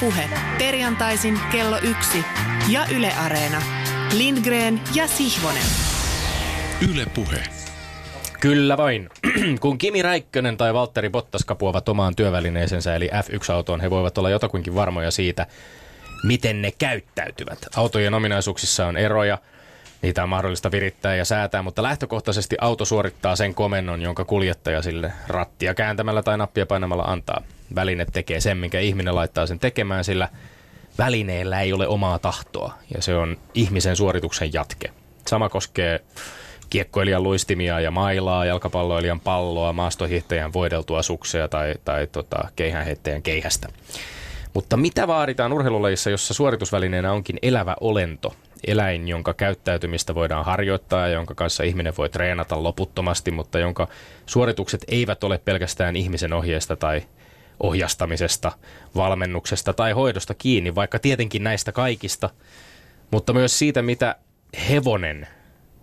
Puhe. Perjantaisin kello yksi ja Yle Areena. Lindgren ja Sihvonen. Yle Puhe. Kyllä vain. Kun Kimi Räikkönen tai Valtteri Bottas kapuavat omaan työvälineisensä eli F1-autoon, he voivat olla jotakuinkin varmoja siitä, miten ne käyttäytyvät. Autojen ominaisuuksissa on eroja, niitä on mahdollista virittää ja säätää, mutta lähtökohtaisesti auto suorittaa sen komennon, jonka kuljettaja sille rattia kääntämällä tai nappia painamalla antaa. Väline tekee sen, minkä ihminen laittaa sen tekemään, sillä välineellä ei ole omaa tahtoa ja se on ihmisen suorituksen jatke. Sama koskee kiekkoilijan luistimia ja mailaa, jalkapalloilijan palloa, maastohiihtäjän voideltua suksia tai, tai tota, keihänheittäjän keihästä. Mutta mitä vaaditaan urheilulajissa, jossa suoritusvälineenä onkin elävä olento, eläin, jonka käyttäytymistä voidaan harjoittaa ja jonka kanssa ihminen voi treenata loputtomasti, mutta jonka suoritukset eivät ole pelkästään ihmisen ohjeesta tai ohjastamisesta, valmennuksesta tai hoidosta kiinni, vaikka tietenkin näistä kaikista, mutta myös siitä, mitä hevonen,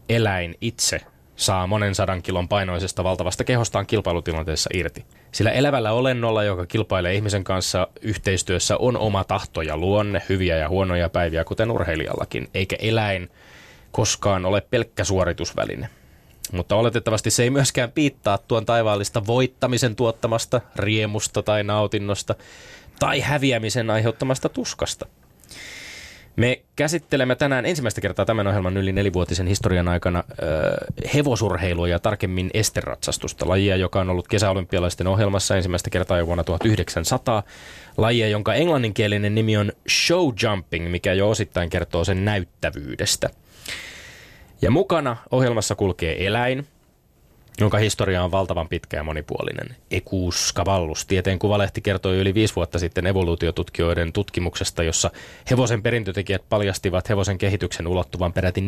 eläin itse saa monen sadan kilon painoisesta valtavasta kehostaan kilpailutilanteessa irti. Sillä elävällä olennolla, joka kilpailee ihmisen kanssa yhteistyössä, on oma tahto ja luonne, hyviä ja huonoja päiviä, kuten urheilijallakin, eikä eläin koskaan ole pelkkä suoritusväline. Mutta oletettavasti se ei myöskään piittaa tuon taivaallista voittamisen tuottamasta riemusta tai nautinnosta tai häviämisen aiheuttamasta tuskasta. Me käsittelemme tänään ensimmäistä kertaa tämän ohjelman yli nelivuotisen historian aikana äh, hevosurheilua ja tarkemmin esteratsastusta, lajia, joka on ollut kesäolympialaisten ohjelmassa ensimmäistä kertaa jo vuonna 1900. Lajia, jonka englanninkielinen nimi on show jumping, mikä jo osittain kertoo sen näyttävyydestä. Ja mukana ohjelmassa kulkee eläin, jonka historia on valtavan pitkä ja monipuolinen. Ekuus Cavallus, tieteen kuvalehti kertoi yli viisi vuotta sitten evoluutiotutkijoiden tutkimuksesta, jossa hevosen perintötekijät paljastivat hevosen kehityksen ulottuvan peräti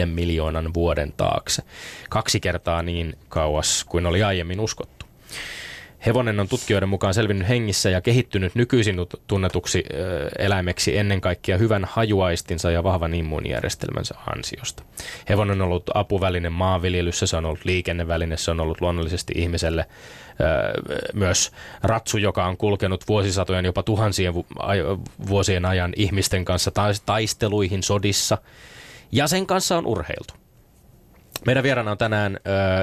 4,5 miljoonan vuoden taakse. Kaksi kertaa niin kauas kuin oli aiemmin uskottu. Hevonen on tutkijoiden mukaan selvinnyt hengissä ja kehittynyt nykyisin tunnetuksi eläimeksi ennen kaikkea hyvän hajuaistinsa ja vahvan immuunijärjestelmänsä ansiosta. Hevonen on ollut apuväline maanviljelyssä, se on ollut liikenneväline, se on ollut luonnollisesti ihmiselle myös ratsu, joka on kulkenut vuosisatojen, jopa tuhansien vuosien ajan ihmisten kanssa taisteluihin sodissa. Ja sen kanssa on urheiltu. Meidän vieraana on tänään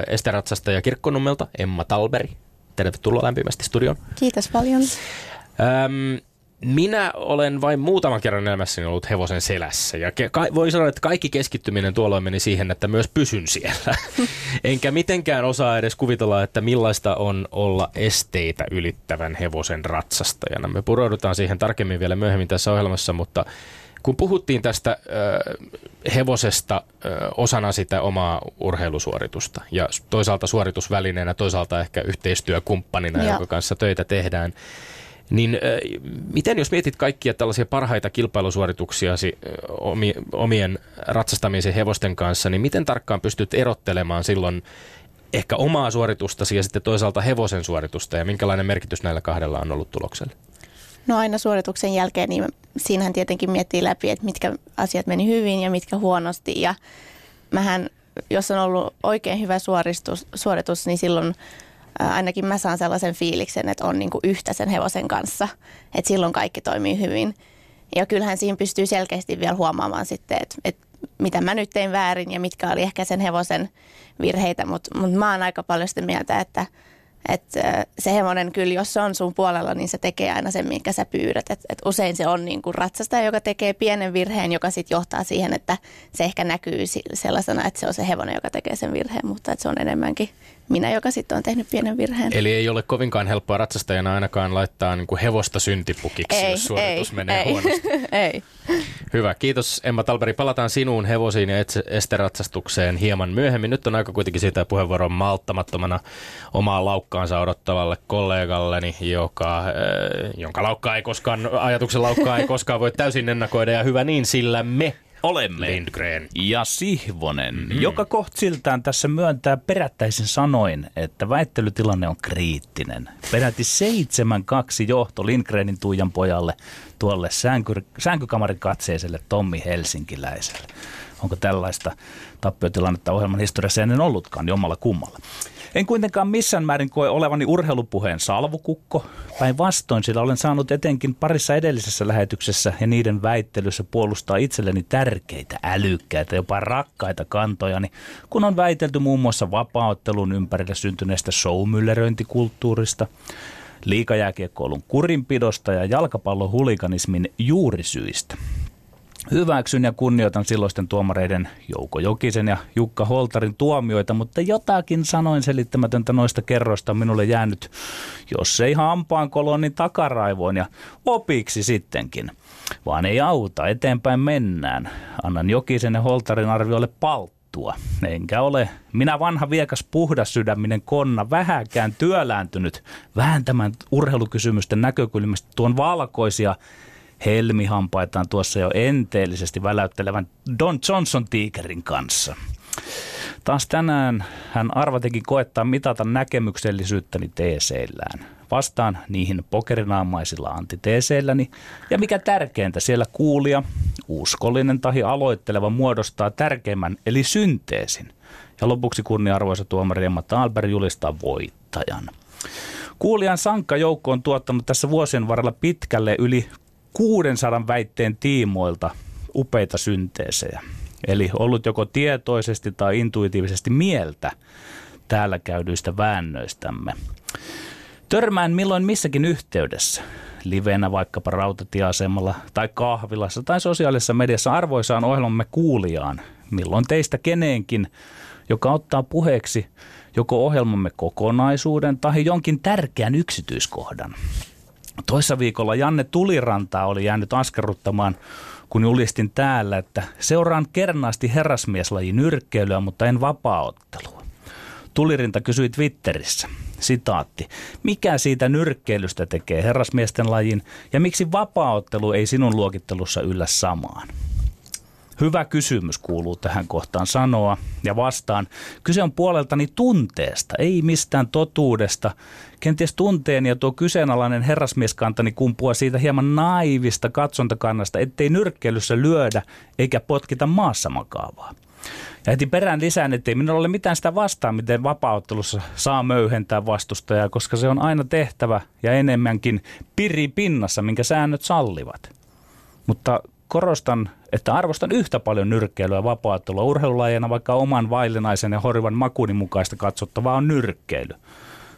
esteratsastaja Kirkkonummelta Emma Talberi. Tervetuloa lämpimästi studioon. Kiitos paljon. Öm, minä olen vain muutaman kerran elämässäni ollut hevosen selässä ja ke- ka- voi sanoa, että kaikki keskittyminen tuolloin meni siihen, että myös pysyn siellä. Enkä mitenkään osaa edes kuvitella, että millaista on olla esteitä ylittävän hevosen ratsastajana. Me pureudutaan siihen tarkemmin vielä myöhemmin tässä ohjelmassa, mutta kun puhuttiin tästä äh, hevosesta äh, osana sitä omaa urheilusuoritusta ja toisaalta suoritusvälineenä, toisaalta ehkä yhteistyökumppanina, jonka kanssa töitä tehdään, niin äh, miten jos mietit kaikkia tällaisia parhaita kilpailusuorituksiasi omi, omien ratsastamisen hevosten kanssa, niin miten tarkkaan pystyt erottelemaan silloin ehkä omaa suoritustasi ja sitten toisaalta hevosen suoritusta ja minkälainen merkitys näillä kahdella on ollut tulokselle? No aina suorituksen jälkeen, niin siinähän tietenkin miettii läpi, että mitkä asiat meni hyvin ja mitkä huonosti. Ja mähän, jos on ollut oikein hyvä suoritus, suoritus niin silloin ainakin mä saan sellaisen fiiliksen, että on niin kuin yhtä sen hevosen kanssa. Että silloin kaikki toimii hyvin. Ja kyllähän siinä pystyy selkeästi vielä huomaamaan sitten, että, että mitä mä nyt tein väärin ja mitkä oli ehkä sen hevosen virheitä. Mutta mut mä oon aika paljon sitä mieltä, että – että se hevonen kyllä, jos se on sun puolella, niin se tekee aina sen, minkä sä pyydät. Et, et usein se on niin kuin ratsastaja, joka tekee pienen virheen, joka sitten johtaa siihen, että se ehkä näkyy sellaisena, että se on se hevonen, joka tekee sen virheen, mutta se on enemmänkin minä, joka sitten on tehnyt pienen virheen. Eli ei ole kovinkaan helppoa ratsastajana ainakaan laittaa niin kuin hevosta syntipukiksi, ei, jos suoritus ei, menee ei, huonosti. ei. Hyvä, kiitos Emma Talberi. Palataan sinuun hevosiin ja esteratsastukseen hieman myöhemmin. Nyt on aika kuitenkin siitä puheenvuoron malttamattomana omaa laukkaansa odottavalle kollegalleni, joka, äh, jonka laukkaa ei koskaan, ajatuksen laukkaa ei koskaan voi täysin ennakoida ja hyvä niin, sillä me olemme. Lindgren. Ja Sihvonen, mm-hmm. joka kohtiltaan tässä myöntää perättäisin sanoin, että väittelytilanne on kriittinen. Peräti 7-2 johto Lindgrenin Tuijan pojalle tuolle sänky, sänkykamarin katseiselle Tommi Helsinkiläiselle. Onko tällaista tappiotilannetta ohjelman historiassa ennen ollutkaan, jommalla kummalla. En kuitenkaan missään määrin koe olevani urheilupuheen salvukukko. Päinvastoin, sillä olen saanut etenkin parissa edellisessä lähetyksessä ja niiden väittelyssä puolustaa itselleni tärkeitä, älykkäitä, jopa rakkaita kantojani, kun on väitelty muun muassa vapaaottelun ympärillä syntyneestä showmülleröintikulttuurista, liikajääkiekkoilun kurinpidosta ja jalkapallon huliganismin juurisyistä. Hyväksyn ja kunnioitan silloisten tuomareiden Jouko Jokisen ja Jukka Holtarin tuomioita, mutta jotakin sanoin selittämätöntä noista kerroista minulle jäänyt, jos ei hampaan kolon, niin takaraivoon ja opiksi sittenkin. Vaan ei auta, eteenpäin mennään. Annan Jokisen ja Holtarin arvioille palttua. Enkä ole minä vanha viekas puhdas sydäminen konna vähäkään työlääntynyt vääntämään urheilukysymysten näkökulmasta tuon valkoisia helmihampaitaan tuossa jo enteellisesti väläyttelevän Don Johnson tiikerin kanssa. Taas tänään hän arvatenkin koettaa mitata näkemyksellisyyttäni teeseillään. Vastaan niihin pokerinaamaisilla antiteeseilläni ja mikä tärkeintä siellä kuulija, uskollinen tahi aloitteleva muodostaa tärkeimmän eli synteesin. Ja lopuksi kunnia-arvoisa tuomari Emma Talberg julistaa voittajan. Kuulijan sankka joukko on tuottanut tässä vuosien varrella pitkälle yli 600 väitteen tiimoilta upeita synteesejä. Eli ollut joko tietoisesti tai intuitiivisesti mieltä täällä käydyistä väännöistämme. Törmään milloin missäkin yhteydessä, livenä vaikkapa rautatieasemalla tai kahvilassa tai sosiaalisessa mediassa arvoisaan ohjelmamme kuulijaan, milloin teistä keneenkin, joka ottaa puheeksi joko ohjelmamme kokonaisuuden tai jonkin tärkeän yksityiskohdan. Toissa viikolla Janne Tuliranta oli jäänyt askarruttamaan, kun julistin täällä, että seuraan kernaasti herrasmieslaji nyrkkeilyä, mutta en vapaaottelua. Tulirinta kysyi Twitterissä, sitaatti, mikä siitä nyrkkeilystä tekee herrasmiesten lajin ja miksi vapaaottelu ei sinun luokittelussa yllä samaan? Hyvä kysymys kuuluu tähän kohtaan sanoa ja vastaan. Kyse on puoleltani tunteesta, ei mistään totuudesta. Kenties tunteen ja tuo kyseenalainen herrasmieskantani kumpua siitä hieman naivista katsontakannasta, ettei nyrkkeilyssä lyödä eikä potkita maassa makaavaa. Ja heti perään lisään, ettei minulla ole mitään sitä vastaan, miten vapauttelussa saa möyhentää vastustajaa, koska se on aina tehtävä ja enemmänkin piri pinnassa, minkä säännöt sallivat. Mutta korostan, että arvostan yhtä paljon nyrkkeilyä vapaattelua urheilulajina, vaikka oman vaillinaisen ja horjuvan makuni mukaista katsottavaa on nyrkkeily.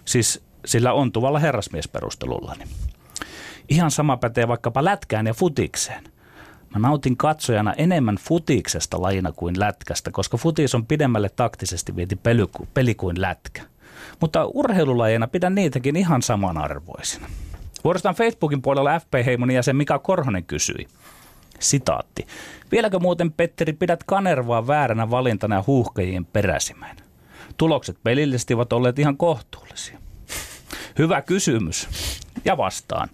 Siis sillä ontuvalla herrasmiesperustelullani. Ihan sama pätee vaikkapa lätkään ja futikseen. Mä nautin katsojana enemmän futiksesta lajina kuin lätkästä, koska futis on pidemmälle taktisesti vieti peli kuin lätkä. Mutta urheilulajina pidän niitäkin ihan samanarvoisina. Vuorostaan Facebookin puolella FP-heimon jäsen Mika Korhonen kysyi – Sitaatti. Vieläkö muuten, Petteri, pidät Kanervaa vääränä valintana ja huuhkajien peräsimään? Tulokset pelillisesti ovat olleet ihan kohtuullisia. Hyvä kysymys. Ja vastaan.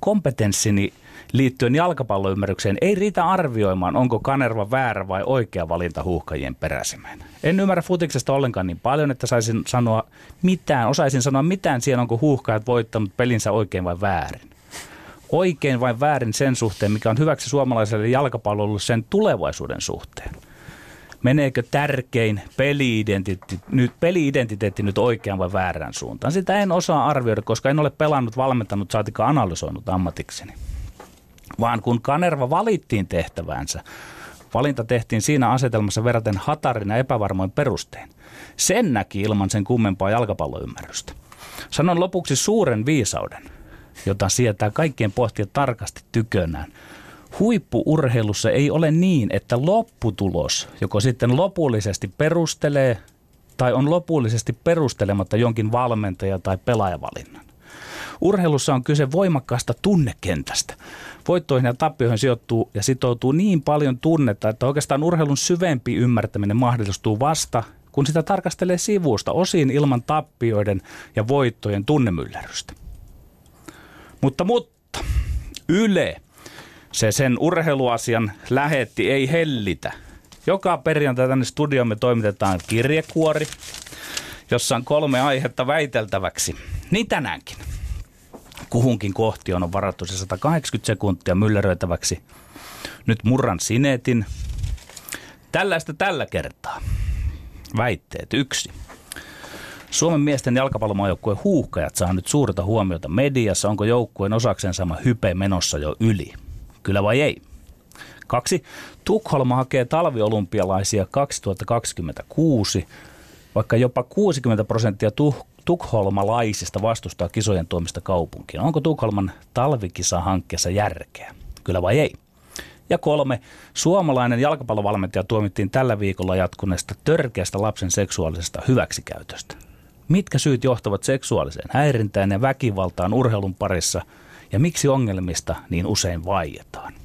Kompetenssini liittyen jalkapalloymmärrykseen ei riitä arvioimaan, onko Kanerva väärä vai oikea valinta huuhkajien peräsimeen. En ymmärrä futiksesta ollenkaan niin paljon, että saisin sanoa mitään, osaisin sanoa mitään siihen, onko huuhkajat voittanut pelinsä oikein vai väärin oikein vai väärin sen suhteen, mikä on hyväksi suomalaiselle jalkapallolle sen tulevaisuuden suhteen. Meneekö tärkein peli-identiteetti nyt, peli-identiteetti nyt oikean vai väärään suuntaan? Sitä en osaa arvioida, koska en ole pelannut, valmentanut, saatika analysoinut ammatikseni. Vaan kun Kanerva valittiin tehtävänsä, valinta tehtiin siinä asetelmassa verraten hatarin ja epävarmoin perustein. Sen näki ilman sen kummempaa jalkapalloymmärrystä. Sanon lopuksi suuren viisauden jota sietää kaikkien pohtia tarkasti tykönään. Huippuurheilussa ei ole niin, että lopputulos, joko sitten lopullisesti perustelee tai on lopullisesti perustelematta jonkin valmentaja- tai pelaajavalinnan. Urheilussa on kyse voimakkaasta tunnekentästä. Voittoihin ja tappioihin sijoittuu ja sitoutuu niin paljon tunnetta, että oikeastaan urheilun syvempi ymmärtäminen mahdollistuu vasta, kun sitä tarkastelee sivusta, osin ilman tappioiden ja voittojen tunnemyllerrystä. Mutta, mutta Yle, se sen urheiluasian lähetti, ei hellitä. Joka perjantai tänne studiomme toimitetaan kirjekuori, jossa on kolme aihetta väiteltäväksi. Niin tänäänkin. Kuhunkin kohti on varattu se 180 sekuntia mylleröitäväksi. Nyt murran sinetin. Tällaista tällä kertaa. Väitteet yksi. Suomen miesten jalkapallomaajoukkueen huuhkajat saa nyt suurta huomiota mediassa. Onko joukkueen osakseen sama hype menossa jo yli? Kyllä vai ei? Kaksi. Tukholma hakee talviolympialaisia 2026, vaikka jopa 60 prosenttia tuh- tukholmalaisista vastustaa kisojen tuomista kaupunkiin. Onko Tukholman talvikisa-hankkeessa järkeä? Kyllä vai ei? Ja kolme, suomalainen jalkapallovalmentaja tuomittiin tällä viikolla jatkuneesta törkeästä lapsen seksuaalisesta hyväksikäytöstä. Mitkä syyt johtavat seksuaaliseen häirintään ja väkivaltaan urheilun parissa ja miksi ongelmista niin usein vaietaan?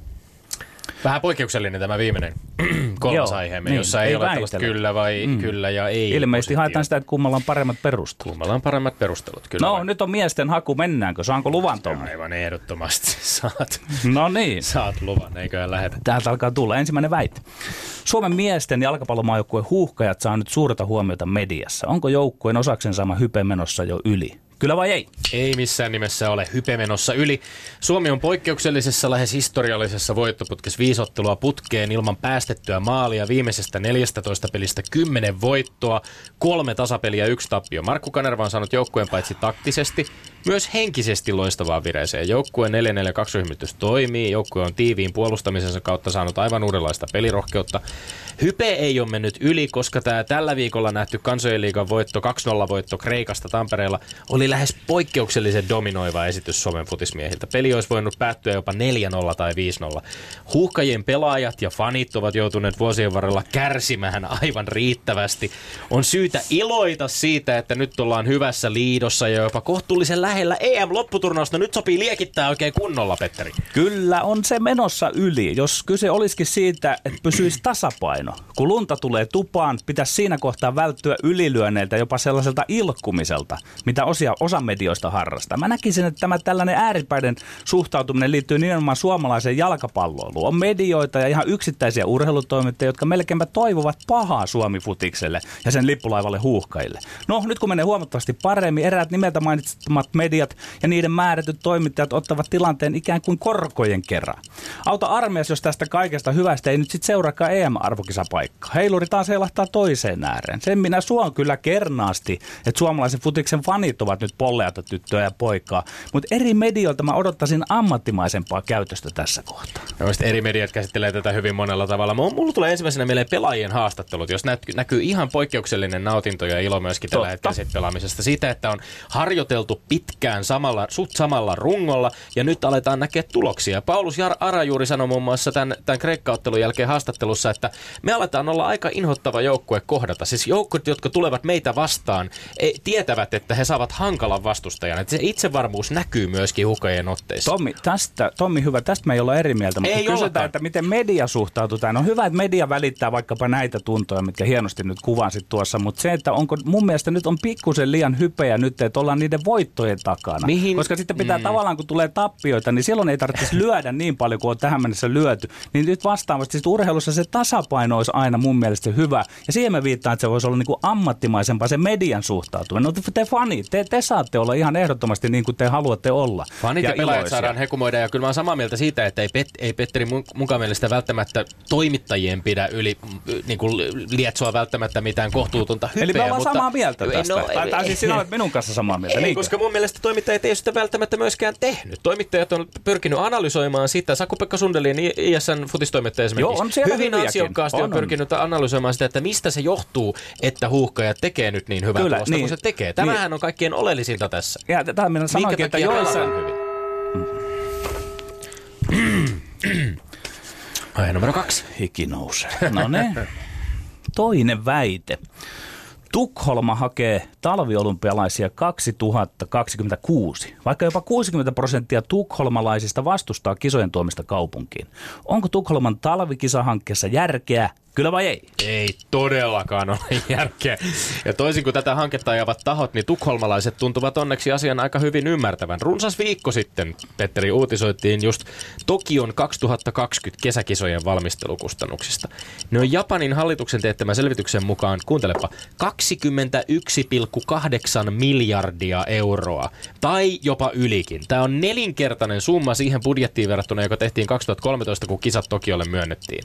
Vähän poikkeuksellinen tämä viimeinen kolmas aiheemme, niin, jossa ei, ei ole tällaista kyllä vai mm. kyllä ja ei. Ilmeisesti haetaan sitä, että kummalla on paremmat perustelut. Kummalla on paremmat perustelut, kyllä. No vai? nyt on miesten haku, mennäänkö? Saanko luvan Tommi? Aivan ehdottomasti saat, No niin. saat luvan, eiköhän lähetä. Täältä alkaa tulla ensimmäinen väite. Suomen miesten jalkapallomaajoukkueen huuhkajat saa nyt suurta huomiota mediassa. Onko joukkueen osaksen sama hype menossa jo yli? Kyllä vai ei? Ei missään nimessä ole hype menossa yli. Suomi on poikkeuksellisessa lähes historiallisessa voittoputkessa viisottelua putkeen ilman päästettyä maalia viimeisestä 14 pelistä 10 voittoa, kolme tasapeliä yksi tappio. Markku Kanerva on saanut joukkueen paitsi taktisesti, myös henkisesti loistavaa vireeseen. Joukkueen 4-4-2 ryhmitys toimii, joukkue on tiiviin puolustamisensa kautta saanut aivan uudenlaista pelirohkeutta. Hype ei ole mennyt yli, koska tämä tällä viikolla nähty kansojen liigan voitto, 2-0 voitto Kreikasta Tampereella, oli lähes poikkeuksellisen dominoiva esitys Suomen futismiehiltä. Peli olisi voinut päättyä jopa 4-0 tai 5-0. Huuhkajien pelaajat ja fanit ovat joutuneet vuosien varrella kärsimään aivan riittävästi. On syytä iloita siitä, että nyt ollaan hyvässä liidossa ja jopa kohtuullisen lähellä EM-lopputurnausta. Nyt sopii liekittää oikein kunnolla, Petteri. Kyllä on se menossa yli. Jos kyse olisikin siitä, että pysyisi tasapaino. Kun lunta tulee tupaan, pitäisi siinä kohtaa välttyä ylilyönneiltä, jopa sellaiselta ilkkumiselta, mitä osia, osa medioista harrastaa. Mä näkisin, että tämä tällainen ääripäiden suhtautuminen liittyy nimenomaan suomalaiseen jalkapalloiluun. On medioita ja ihan yksittäisiä urheilutoimittajia, jotka melkeinpä toivovat pahaa Suomi-futikselle ja sen lippulaivalle huuhkajille. No nyt kun menee huomattavasti paremmin, eräät nimeltä mainitsemat mediat ja niiden määrätyt toimittajat ottavat tilanteen ikään kuin korkojen kerran. Auta armias, jos tästä kaikesta hyvästä ei nyt sitten seuraakaan EM-arvokisapaikkaa. Heiluri taas heilahtaa toiseen ääreen. Sen minä suon kyllä kernaasti, että suomalaisen futiksen fanit ovat nyt polleata tyttöä ja poikaa. Mutta eri medioilta mä odottaisin ammattimaisempaa käytöstä tässä kohtaa. No, eri mediat käsittelee tätä hyvin monella tavalla. Mu- Mulla tulee ensimmäisenä mieleen pelaajien haastattelut, jos näkyy, näkyy ihan poikkeuksellinen nautinto ja ilo myöskin tällä hetkellä pelaamisesta. Siitä, että on harjoiteltu pitkään samalla, suht samalla rungolla ja nyt aletaan näkeä tuloksia. Paulus Jar- Ara juuri sanoi muun muassa tämän, tämän Kreikka-ottelun jälkeen haastattelussa, että me aletaan olla aika inhottava joukkue kohdata. Siis joukkueet, jotka tulevat meitä vastaan, ei, tietävät, että he saavat hankalan vastustajan. Että se itsevarmuus näkyy myöskin hukajien otteissa. Tommi, tästä, Tommi hyvä, tästä me ei olla eri mieltä, mutta Ei kysytään, ollakaan. että miten media suhtautuu tähän. On hyvä, että media välittää vaikkapa näitä tuntoja, mitkä hienosti nyt kuvasit tuossa, mutta se, että onko mun mielestä nyt on pikkusen liian hypeä nyt, että ollaan niiden voittojen takana. Mihin- Koska sitten pitää mm. tavallaan, kun tulee tappioita, niin silloin ei tarvitsisi lyödä niin paljon kuin on tähän mennessä lyöty. Niin nyt vastaavasti sit urheilussa se tasapaino olisi aina mun mielestä hyvä. Ja siihen mä viittaan, että se voisi olla niin kuin ammattimaisempaa se median suhtautuminen. No te fanit, te, te saatte olla ihan ehdottomasti niin kuin te haluatte olla. Fanit ja, ja pelaajat iloisia. saadaan hekumoida ja kyllä mä oon samaa mieltä siitä, että ei, Pet, ei Petteri mun, munkaan mielestä välttämättä toimittajien pidä yli niin kuin lietsoa välttämättä mitään kohtuutonta hypeä. Eli me ollaan mutta, samaa mieltä tästä. No, tai, tai siis sinä olet minun kanssa samaa mieltä, ei, koska mun mielestä toimittajat ei sitä välttämättä myöskään tehnyt. Toimittajat on pyrkinyt analysoimaan sitä. Saku-Pekka Sundelin, ISN futistoimittaja esimerkiksi, Joo, on siellä hyvin hyviäkin. ansiokkaasti on, On, pyrkinyt analysoimaan sitä, että mistä se johtuu, että huuhkajat tekee nyt niin hyvää Kyllä, tulosta niin. kuin se tekee. Tämähän on kaikkein oleellisinta tässä. Ja tätä minä sanoinkin, että takia joissa... pelataan hyvin? Aihe numero kaksi. Hiki nousee. No ne. Toinen väite. Tukholma hakee talviolympialaisia 2026, vaikka jopa 60 prosenttia tukholmalaisista vastustaa kisojen tuomista kaupunkiin. Onko Tukholman talvikisahankkeessa järkeä Kyllä vai ei? Ei todellakaan ole järkeä. Ja toisin kuin tätä hanketta ajavat tahot, niin tukholmalaiset tuntuvat onneksi asian aika hyvin ymmärtävän. Runsas viikko sitten, Petteri, uutisoittiin just Tokion 2020 kesäkisojen valmistelukustannuksista. Ne on Japanin hallituksen teettämän selvityksen mukaan, kuuntelepa, 21,8 miljardia euroa. Tai jopa ylikin. Tämä on nelinkertainen summa siihen budjettiin verrattuna, joka tehtiin 2013, kun kisat Tokiolle myönnettiin.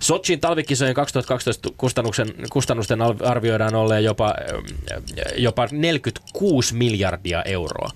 Sochin talvikisojen 2012 kustannusten, kustannusten arvioidaan olleen jopa, jopa 46 miljardia euroa.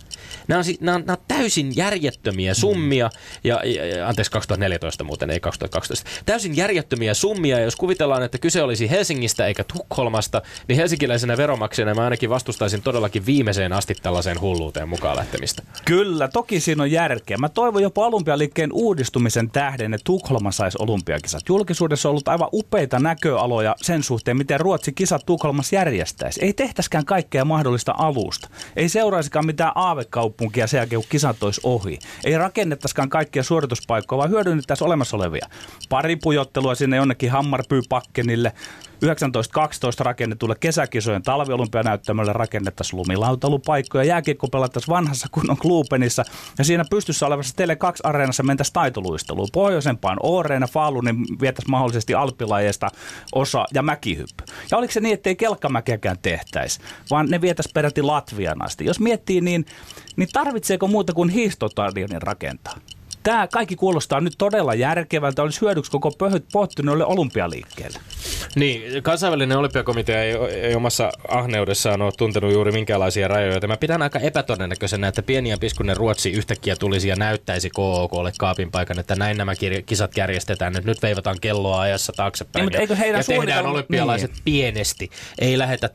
Nämä on, nämä on, nämä on täysin järjettömiä summia, ja, ja, anteeksi 2014 muuten, ei 2012. Täysin järjettömiä summia, ja jos kuvitellaan, että kyse olisi Helsingistä eikä Tukholmasta, niin helsinkiläisenä veromaksajana mä ainakin vastustaisin todellakin viimeiseen asti tällaiseen hulluuteen mukaan lähtemistä. Kyllä, toki siinä on järkeä. Mä toivon jopa olympialiikkeen uudistumisen tähden, että Tukholma saisi olympiakisat. Julkisuudessa on ollut aivan upeita näköaloja sen suhteen, miten Ruotsi kisat Tukholmassa järjestäisi. Ei tehtäskään kaikkea mahdollista alusta. Ei seuraisikaan mitään aavekaupunkia sen jälkeen, kun kisat olisi ohi. Ei rakennettaisikaan kaikkia suorituspaikkoja, vaan hyödynnettäisiin olemassa olevia. Pari pujottelua sinne jonnekin Hammarbypakkenille, 1912 rakennetulle kesäkisojen talviolympianäyttämölle rakennettaisiin lumilautalupaikkoja, jääkiekko pelattaisiin vanhassa kunnon Kluupenissa ja siinä pystyssä olevassa Tele2-areenassa mentäisiin taitoluisteluun. Pohjoisempaan Ooreena, Faalunin vietäisiin mahdollisesti alppilajeista osa ja mäkihyppy. Ja oliko se niin, että ei kelkkamäkeäkään tehtäisi, vaan ne vietäisiin peräti Latvian asti. Jos miettii, niin, niin tarvitseeko muuta kuin hiihtostadionin rakentaa? Tämä kaikki kuulostaa nyt todella järkevältä, olisi hyödyksi koko pohtyneelle olympialiikkeelle. Niin, kansainvälinen olympiakomitea ei, ei omassa ahneudessaan ole tuntenut juuri minkäänlaisia rajoja. Mä pidän aika epätodennäköisenä, että pieni ja piskunen Ruotsi yhtäkkiä tulisi ja näyttäisi KOKlle kaapin paikan, että näin nämä kisat järjestetään. Nyt, nyt veivataan kelloa ajassa taaksepäin niin, ja, eikö heidän ja tehdään olympialaiset niin. pienesti. Ei lähetä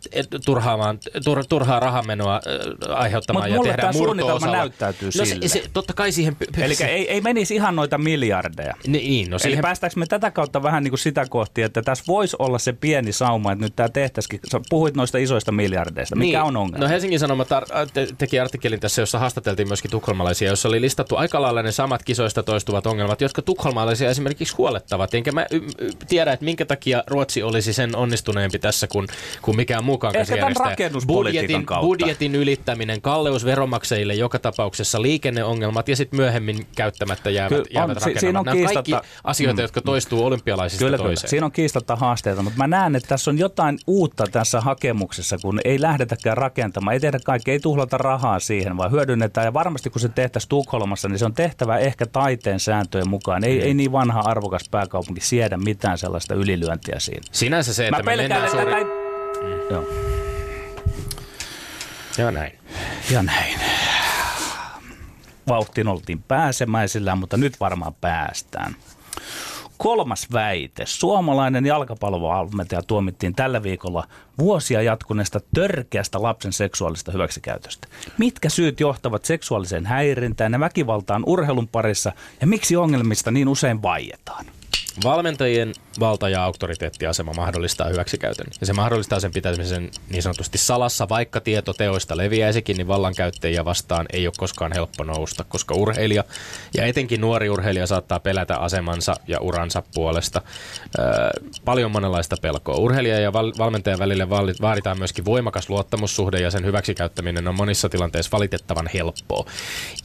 turhaamaan, tur, turhaa rahamenoa aiheuttamaan Mut ja tehdään murto näyttäytyy no, sille. Se, se, totta kai siihen... Eli ei, ei menisi ihan noita miljardeja. Niin, no siihen... Eli päästäänkö me tätä kautta vähän niin kuin sitä kohti, että tässä voisi olla se pieni sauma, että nyt tämä tehtäisikin. Sä puhuit noista isoista miljardeista. Mikä niin. on ongelma? No Helsingin Sanomat te- teki artikkelin tässä, jossa haastateltiin myöskin tukholmalaisia, jossa oli listattu aika lailla ne samat kisoista toistuvat ongelmat, jotka tukholmalaisia esimerkiksi huolettavat. Enkä mä y- y- tiedä, että minkä takia Ruotsi olisi sen onnistuneempi tässä kuin, kuin mikään muukaan Ehkä tämän budjetin, kautta. budjetin ylittäminen, kalleus veronmaksajille joka tapauksessa, liikenneongelmat ja sitten myöhemmin käyttämättä jäävät, Kyllä, jäävät on, rakennelmat. Siinä on Nämä kiistatta, kaikki asioita, mm, jotka toistuu olympialaisista kyllä, toiseen. Kyllä. Siinä on kiistatta haasteita, mutta mä näen, että tässä on jotain uutta tässä hakemuksessa, kun ei lähdetäkään rakentamaan, ei tehdä kaikkea, ei tuhlata rahaa siihen, vaan hyödynnetään. Ja varmasti kun se tehtäisiin Tukholmassa, niin se on tehtävä ehkä taiteen sääntöjen mukaan. Ei, mm. ei niin vanha arvokas pääkaupunki siedä mitään sellaista ylilyöntiä siinä. Sinänsä se, että mä me mennään suuri... Näin... Mm. Joo. Ja näin. Ja näin. Vauhtiin oltiin pääsemäisillä, mutta nyt varmaan päästään. Kolmas väite. Suomalainen jalkapallovalmentaja tuomittiin tällä viikolla vuosia jatkuneesta törkeästä lapsen seksuaalista hyväksikäytöstä. Mitkä syyt johtavat seksuaaliseen häirintään ja väkivaltaan urheilun parissa ja miksi ongelmista niin usein vaietaan? Valmentajien valta- ja auktoriteettiasema mahdollistaa hyväksikäytön. Ja se mahdollistaa sen pitämisen niin sanotusti salassa, vaikka tieto teoista leviäisikin, niin vallankäyttäjiä vastaan ei ole koskaan helppo nousta, koska urheilija ja etenkin nuori urheilija saattaa pelätä asemansa ja uransa puolesta. Öö, paljon monenlaista pelkoa. Urheilija ja val- valmentajan välille vaaditaan myöskin voimakas luottamussuhde ja sen hyväksikäyttäminen on monissa tilanteissa valitettavan helppoa.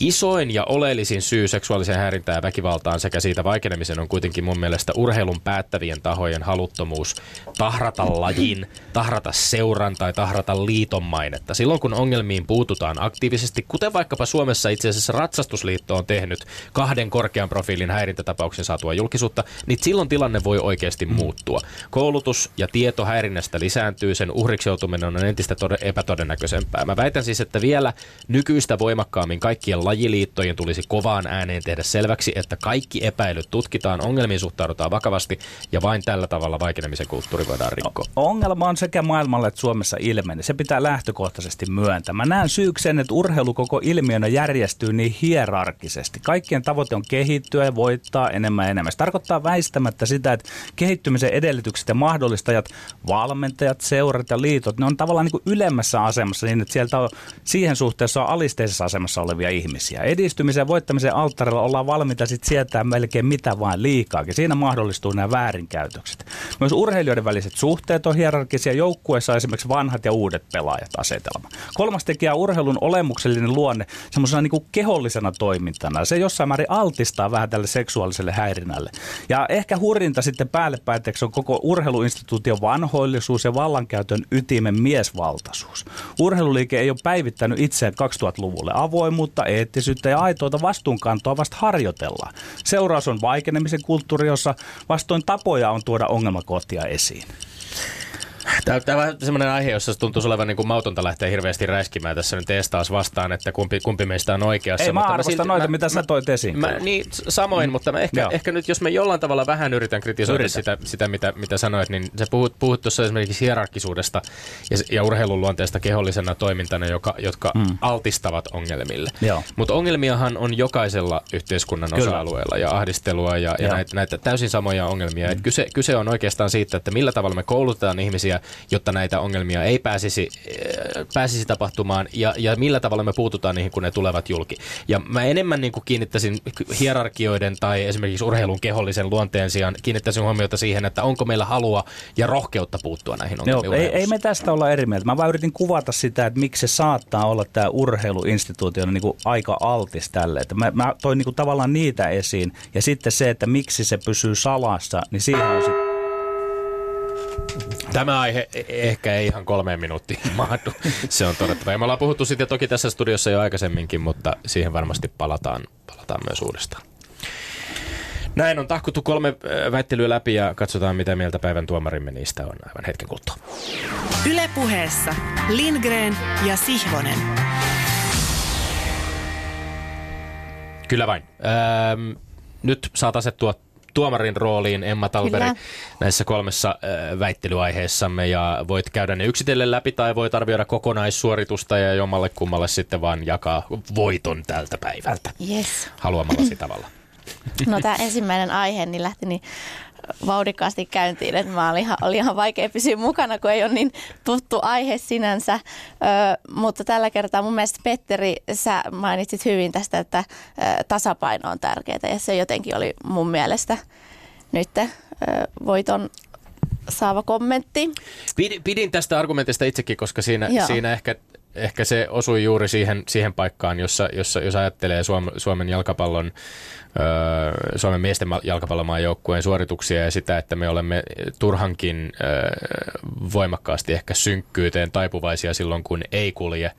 Isoin ja oleellisin syy seksuaaliseen häirintään ja väkivaltaan sekä siitä vaikenemiseen on kuitenkin mun mielestä mielestä urheilun päättävien tahojen haluttomuus tahrata lajin, tahrata seuran tai tahrata liiton mainetta. Silloin kun ongelmiin puututaan aktiivisesti, kuten vaikkapa Suomessa itse asiassa Ratsastusliitto on tehnyt kahden korkean profiilin häirintätapauksen saatua julkisuutta, niin silloin tilanne voi oikeasti muuttua. Koulutus ja tieto häirinnästä lisääntyy, sen uhriksi joutuminen on entistä tod- epätodennäköisempää. Mä väitän siis, että vielä nykyistä voimakkaammin kaikkien lajiliittojen tulisi kovaan ääneen tehdä selväksi, että kaikki epäilyt tutkitaan, ongelmiin suhtaudutaan vakavasti ja vain tällä tavalla vaikenemisen kulttuuri voidaan rikkoa. No, ongelma on sekä maailmalle että Suomessa ilmeni. Se pitää lähtökohtaisesti myöntää. Mä näen syyksen, että urheilu koko ilmiönä järjestyy niin hierarkisesti. Kaikkien tavoite on kehittyä ja voittaa enemmän ja enemmän. Se tarkoittaa väistämättä sitä, että kehittymisen edellytykset ja mahdollistajat, valmentajat, seurat ja liitot, ne on tavallaan niin kuin ylemmässä asemassa niin, että sieltä on siihen suhteessa on alisteisessa asemassa olevia ihmisiä. Edistymisen ja voittamisen alttarilla ollaan valmiita sitten sietää melkein mitä vain liikaakin. Siinä mahdollistuu nämä väärinkäytökset. Myös urheilijoiden väliset suhteet on hierarkisia. Joukkueessa esimerkiksi vanhat ja uudet pelaajat asetelma. Kolmas tekijä on urheilun olemuksellinen luonne semmoisena niin kehollisena toimintana. Se jossain määrin altistaa vähän tälle seksuaaliselle häirinnälle. Ja ehkä hurjinta sitten päälle päätteeksi on koko urheiluinstituution vanhoillisuus ja vallankäytön ytimen miesvaltaisuus. Urheiluliike ei ole päivittänyt itseään 2000-luvulle. Avoimuutta, eettisyyttä ja aitoita vastuunkantoa vasta harjoitellaan. Seuraus on vaikenemisen kulttuuri, jossa vastoin tapoja on tuoda ongelmakohtia esiin. Tämä, tämä on vähän semmoinen aihe, jossa tuntuu olevan niin kuin mautonta lähteä hirveästi räiskimään tässä nyt taas vastaan, että kumpi, kumpi meistä on oikeassa. Ei, mä arvostan silti- noita, mä- mitä sä toit esiin. Mä, niin, samoin, mutta mä ehkä, Joo. ehkä nyt, jos mä jollain tavalla vähän yritän kritisoida Yritä. sitä, sitä mitä, mitä sanoit, niin sä puhut, puhut tuossa esimerkiksi hierarkisuudesta ja, ja urheilun luonteesta kehollisena toimintana, joka, jotka mm. altistavat ongelmille. Mutta ongelmiahan on jokaisella yhteiskunnan Kyllä. osa-alueella ja ahdistelua ja, ja Joo. näitä, näitä täysin samoja ongelmia. Et kyse, kyse on oikeastaan siitä, että millä tavalla me koulutetaan ihmisiä, jotta näitä ongelmia ei pääsisi, äh, pääsisi tapahtumaan ja, ja millä tavalla me puututaan niihin, kun ne tulevat julki. Ja mä enemmän niin kuin kiinnittäisin hierarkioiden tai esimerkiksi urheilun kehollisen luonteen sijaan kiinnittäisin huomiota siihen, että onko meillä halua ja rohkeutta puuttua näihin Joo, ongelmiin. ei, ei urheilussa. me tästä olla eri mieltä. Mä vaan yritin kuvata sitä, että miksi se saattaa olla tämä urheiluinstituutiona niin kuin aika altis tälle. Että mä, mä toin niin kuin tavallaan niitä esiin. Ja sitten se, että miksi se pysyy salassa, niin siihen on sitten Tämä aihe e- ehkä ei ihan kolmeen minuuttiin mahdu, se on todettava. Ja me ollaan puhuttu siitä toki tässä studiossa jo aikaisemminkin, mutta siihen varmasti palataan, palataan myös uudestaan. Näin on tahkuttu kolme väittelyä läpi ja katsotaan mitä mieltä päivän tuomarimme niistä on aivan hetken kuluttua. Ylepuheessa Lindgren ja Sihvonen. Kyllä vain. Ähm, nyt saat asettua tuomarin rooliin Emma Talveri Kyllä. näissä kolmessa äh, väittelyaiheessamme ja voit käydä ne yksitellen läpi tai voit arvioida kokonaissuoritusta ja jommalle kummalle sitten vaan jakaa voiton tältä päivältä Yes. haluamallasi tavalla. No tämä ensimmäinen aihe niin lähti niin vauhdikkaasti käyntiin, että mä olin ihan, oli ihan vaikea pysyä mukana, kun ei ole niin tuttu aihe sinänsä. Ö, mutta tällä kertaa mun mielestä Petteri, sä mainitsit hyvin tästä, että ö, tasapaino on tärkeää ja se jotenkin oli mun mielestä nyt ö, voiton saava kommentti. Pidin, tästä argumentista itsekin, koska siinä, Joo. siinä ehkä, ehkä se osui juuri siihen, siihen paikkaan, jossa, jossa jos ajattelee Suom, Suomen jalkapallon, Suomen miesten ma- jalkapallomaajoukkueen suorituksia ja sitä, että me olemme turhankin voimakkaasti ehkä synkkyyteen taipuvaisia silloin, kun ei kulje.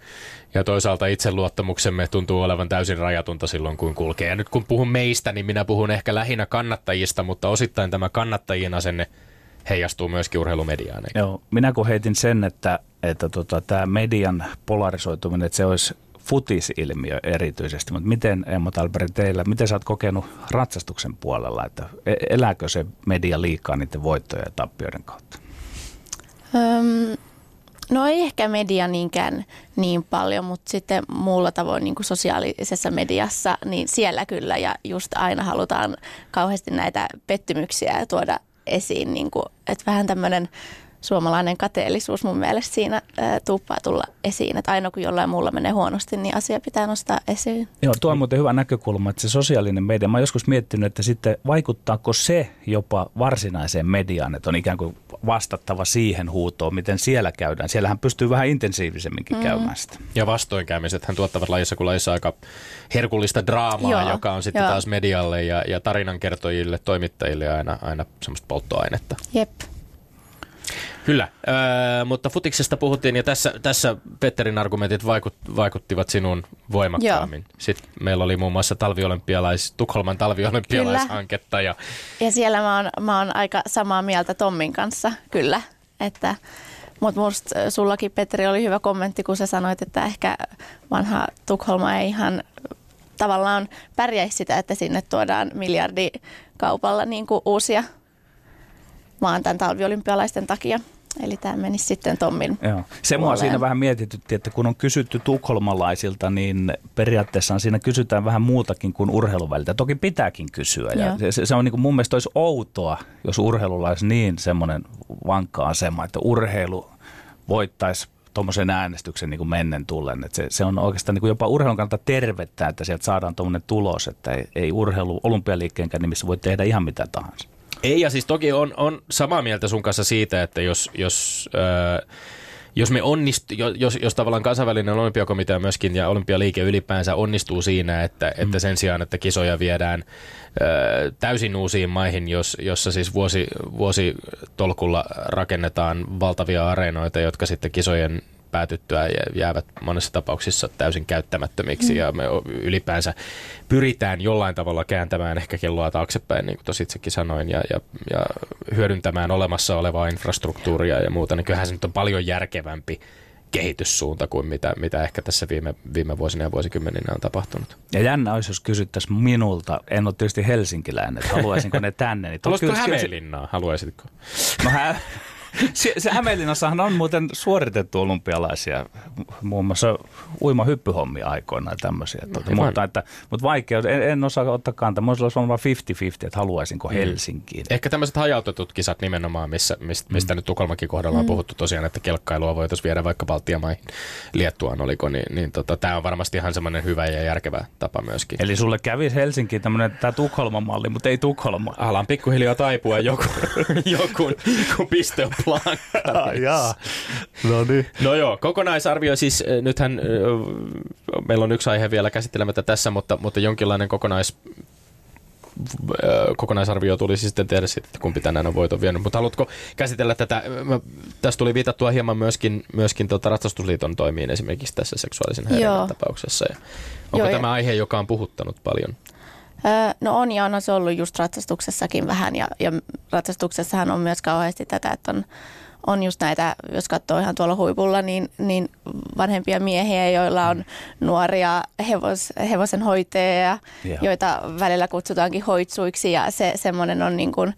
Ja toisaalta itseluottamuksemme tuntuu olevan täysin rajatunta silloin, kun kulkee. Ja nyt kun puhun meistä, niin minä puhun ehkä lähinnä kannattajista, mutta osittain tämä kannattajien asenne heijastuu myöskin urheilumediaan. eikö? Joo, minä kun heitin sen, että, että tota, tämä median polarisoituminen, että se olisi futisilmiö erityisesti, mutta miten Emma Talberi teillä, miten sä oot kokenut ratsastuksen puolella, että e- elääkö se media liikaa niiden voittojen ja tappioiden kautta? Öm, no ei ehkä media niinkään niin paljon, mutta sitten muulla tavoin niin kuin sosiaalisessa mediassa, niin siellä kyllä ja just aina halutaan kauheasti näitä pettymyksiä tuoda esiin, niin kuin, että vähän tämmöinen suomalainen kateellisuus mun mielestä siinä ää, tuppaa tulla esiin, että aina kun jollain muulla menee huonosti, niin asia pitää nostaa esiin. Joo, tuo on muuten hyvä näkökulma, että se sosiaalinen media, mä oon joskus miettinyt, että sitten vaikuttaako se jopa varsinaiseen mediaan, että on ikään kuin vastattava siihen huutoon, miten siellä käydään. Siellähän pystyy vähän intensiivisemminkin mm. käymään sitä. Ja vastoinkäymiset hän tuottavat lajissa kuin lajissa aika herkullista draamaa, Joo, joka on sitten joo. taas medialle ja, ja tarinankertojille, toimittajille aina, aina semmoista polttoainetta. Jep. Kyllä, öö, mutta futiksesta puhuttiin ja tässä, tässä Petterin argumentit vaikut, vaikuttivat sinuun voimakkaammin. Joo. Sitten meillä oli muun muassa talviolympialais, Tukholman talviolympialaishanketta ja Ja siellä mä oon, mä oon aika samaa mieltä Tommin kanssa, kyllä. Että, mutta musta sullakin, Petri, oli hyvä kommentti, kun sä sanoit, että ehkä vanha Tukholma ei ihan tavallaan pärjäisi sitä, että sinne tuodaan miljardikaupalla niin kuin uusia maan tämän talviolympialaisten takia. Eli tämä menisi sitten Tommin Joo. Se mua siinä vähän mietitytti, että kun on kysytty tukholmalaisilta, niin periaatteessa siinä kysytään vähän muutakin kuin urheiluväliltä. Toki pitääkin kysyä. Ja Joo. se, se on niin kuin mun mielestä olisi outoa, jos urheilulla olisi niin semmoinen vankka asema, että urheilu voittaisi tuommoisen äänestyksen niin kuin mennen tullen. Että se, se on oikeastaan niin kuin jopa urheilun kannalta tervettä, että sieltä saadaan tuommoinen tulos, että ei, ei urheilu olympialiikkeenkään nimissä voi tehdä ihan mitä tahansa. Ei, ja siis toki on, on samaa mieltä sun kanssa siitä, että jos, jos äh, jos me onnistu, jos, jos tavallaan kansainvälinen olympiakomitea myöskin ja olympialiike ylipäänsä onnistuu siinä, että, mm. että sen sijaan, että kisoja viedään ö, täysin uusiin maihin, jos, jossa siis vuosi, vuositolkulla rakennetaan valtavia areenoita, jotka sitten kisojen päätyttyä jäävät monessa tapauksissa täysin käyttämättömiksi mm. ja me ylipäänsä pyritään jollain tavalla kääntämään ehkä kelloa taaksepäin, niin kuin itsekin sanoin, ja, ja, ja hyödyntämään olemassa olevaa infrastruktuuria ja muuta, niin kyllähän se nyt on paljon järkevämpi kehityssuunta kuin mitä, mitä ehkä tässä viime, viime vuosina ja vuosikymmeninä on tapahtunut. Ja jännä olisi, jos kysyttäisiin minulta, en ole tietysti helsinkiläinen, että haluaisinko ne tänne. Niin Haluaisitko Hämeenlinnaa, haluaisitko? No hä- se, se Hämeenlinnassahan on muuten suoritettu olympialaisia, muun muassa uima hyppyhommia aikoina ja tämmöisiä. Tuota, mutta, että, mutta vaikea, en, en osaa ottaa kantaa. Minulla olisi varmaan 50-50, että haluaisinko mm. Helsinkiin. Ehkä tämmöiset hajautetut kisat nimenomaan, missä, mistä, mistä mm. nyt Tukholmakin kohdalla on mm. puhuttu tosiaan, että kelkkailua voitaisiin viedä vaikka Baltiamaihin, Liettuaan oliko, niin, niin tota, tämä on varmasti ihan semmoinen hyvä ja järkevä tapa myöskin. Eli sulle kävisi Helsinkiin tämmöinen tämä Tukholman malli, mutta ei Tukholma. Alan pikkuhiljaa taipua joku, joku kun piste on Jaa. No niin. No joo, kokonaisarvio siis, eh, nythän eh, meillä on yksi aihe vielä käsittelemättä tässä, mutta, mutta jonkinlainen kokonais, eh, kokonaisarvio tuli siis sitten tehdä siitä, että kumpi tänään on voiton vienyt. Mutta haluatko käsitellä tätä? Mä, tässä tuli viitattua hieman myöskin, myöskin tota Ratsastusliiton toimiin esimerkiksi tässä seksuaalisen häirinnän tapauksessa. Ja onko Joo, tämä ja... aihe, joka on puhuttanut paljon? No on ja on se ollut just ratsastuksessakin vähän ja, ja ratsastuksessahan on myös kauheasti tätä, että on, on just näitä, jos katsoo ihan tuolla huipulla, niin, niin vanhempia miehiä, joilla on nuoria hevos, hevosen hoitajia, yeah. joita välillä kutsutaankin hoitsuiksi ja se semmoinen on niin kuin,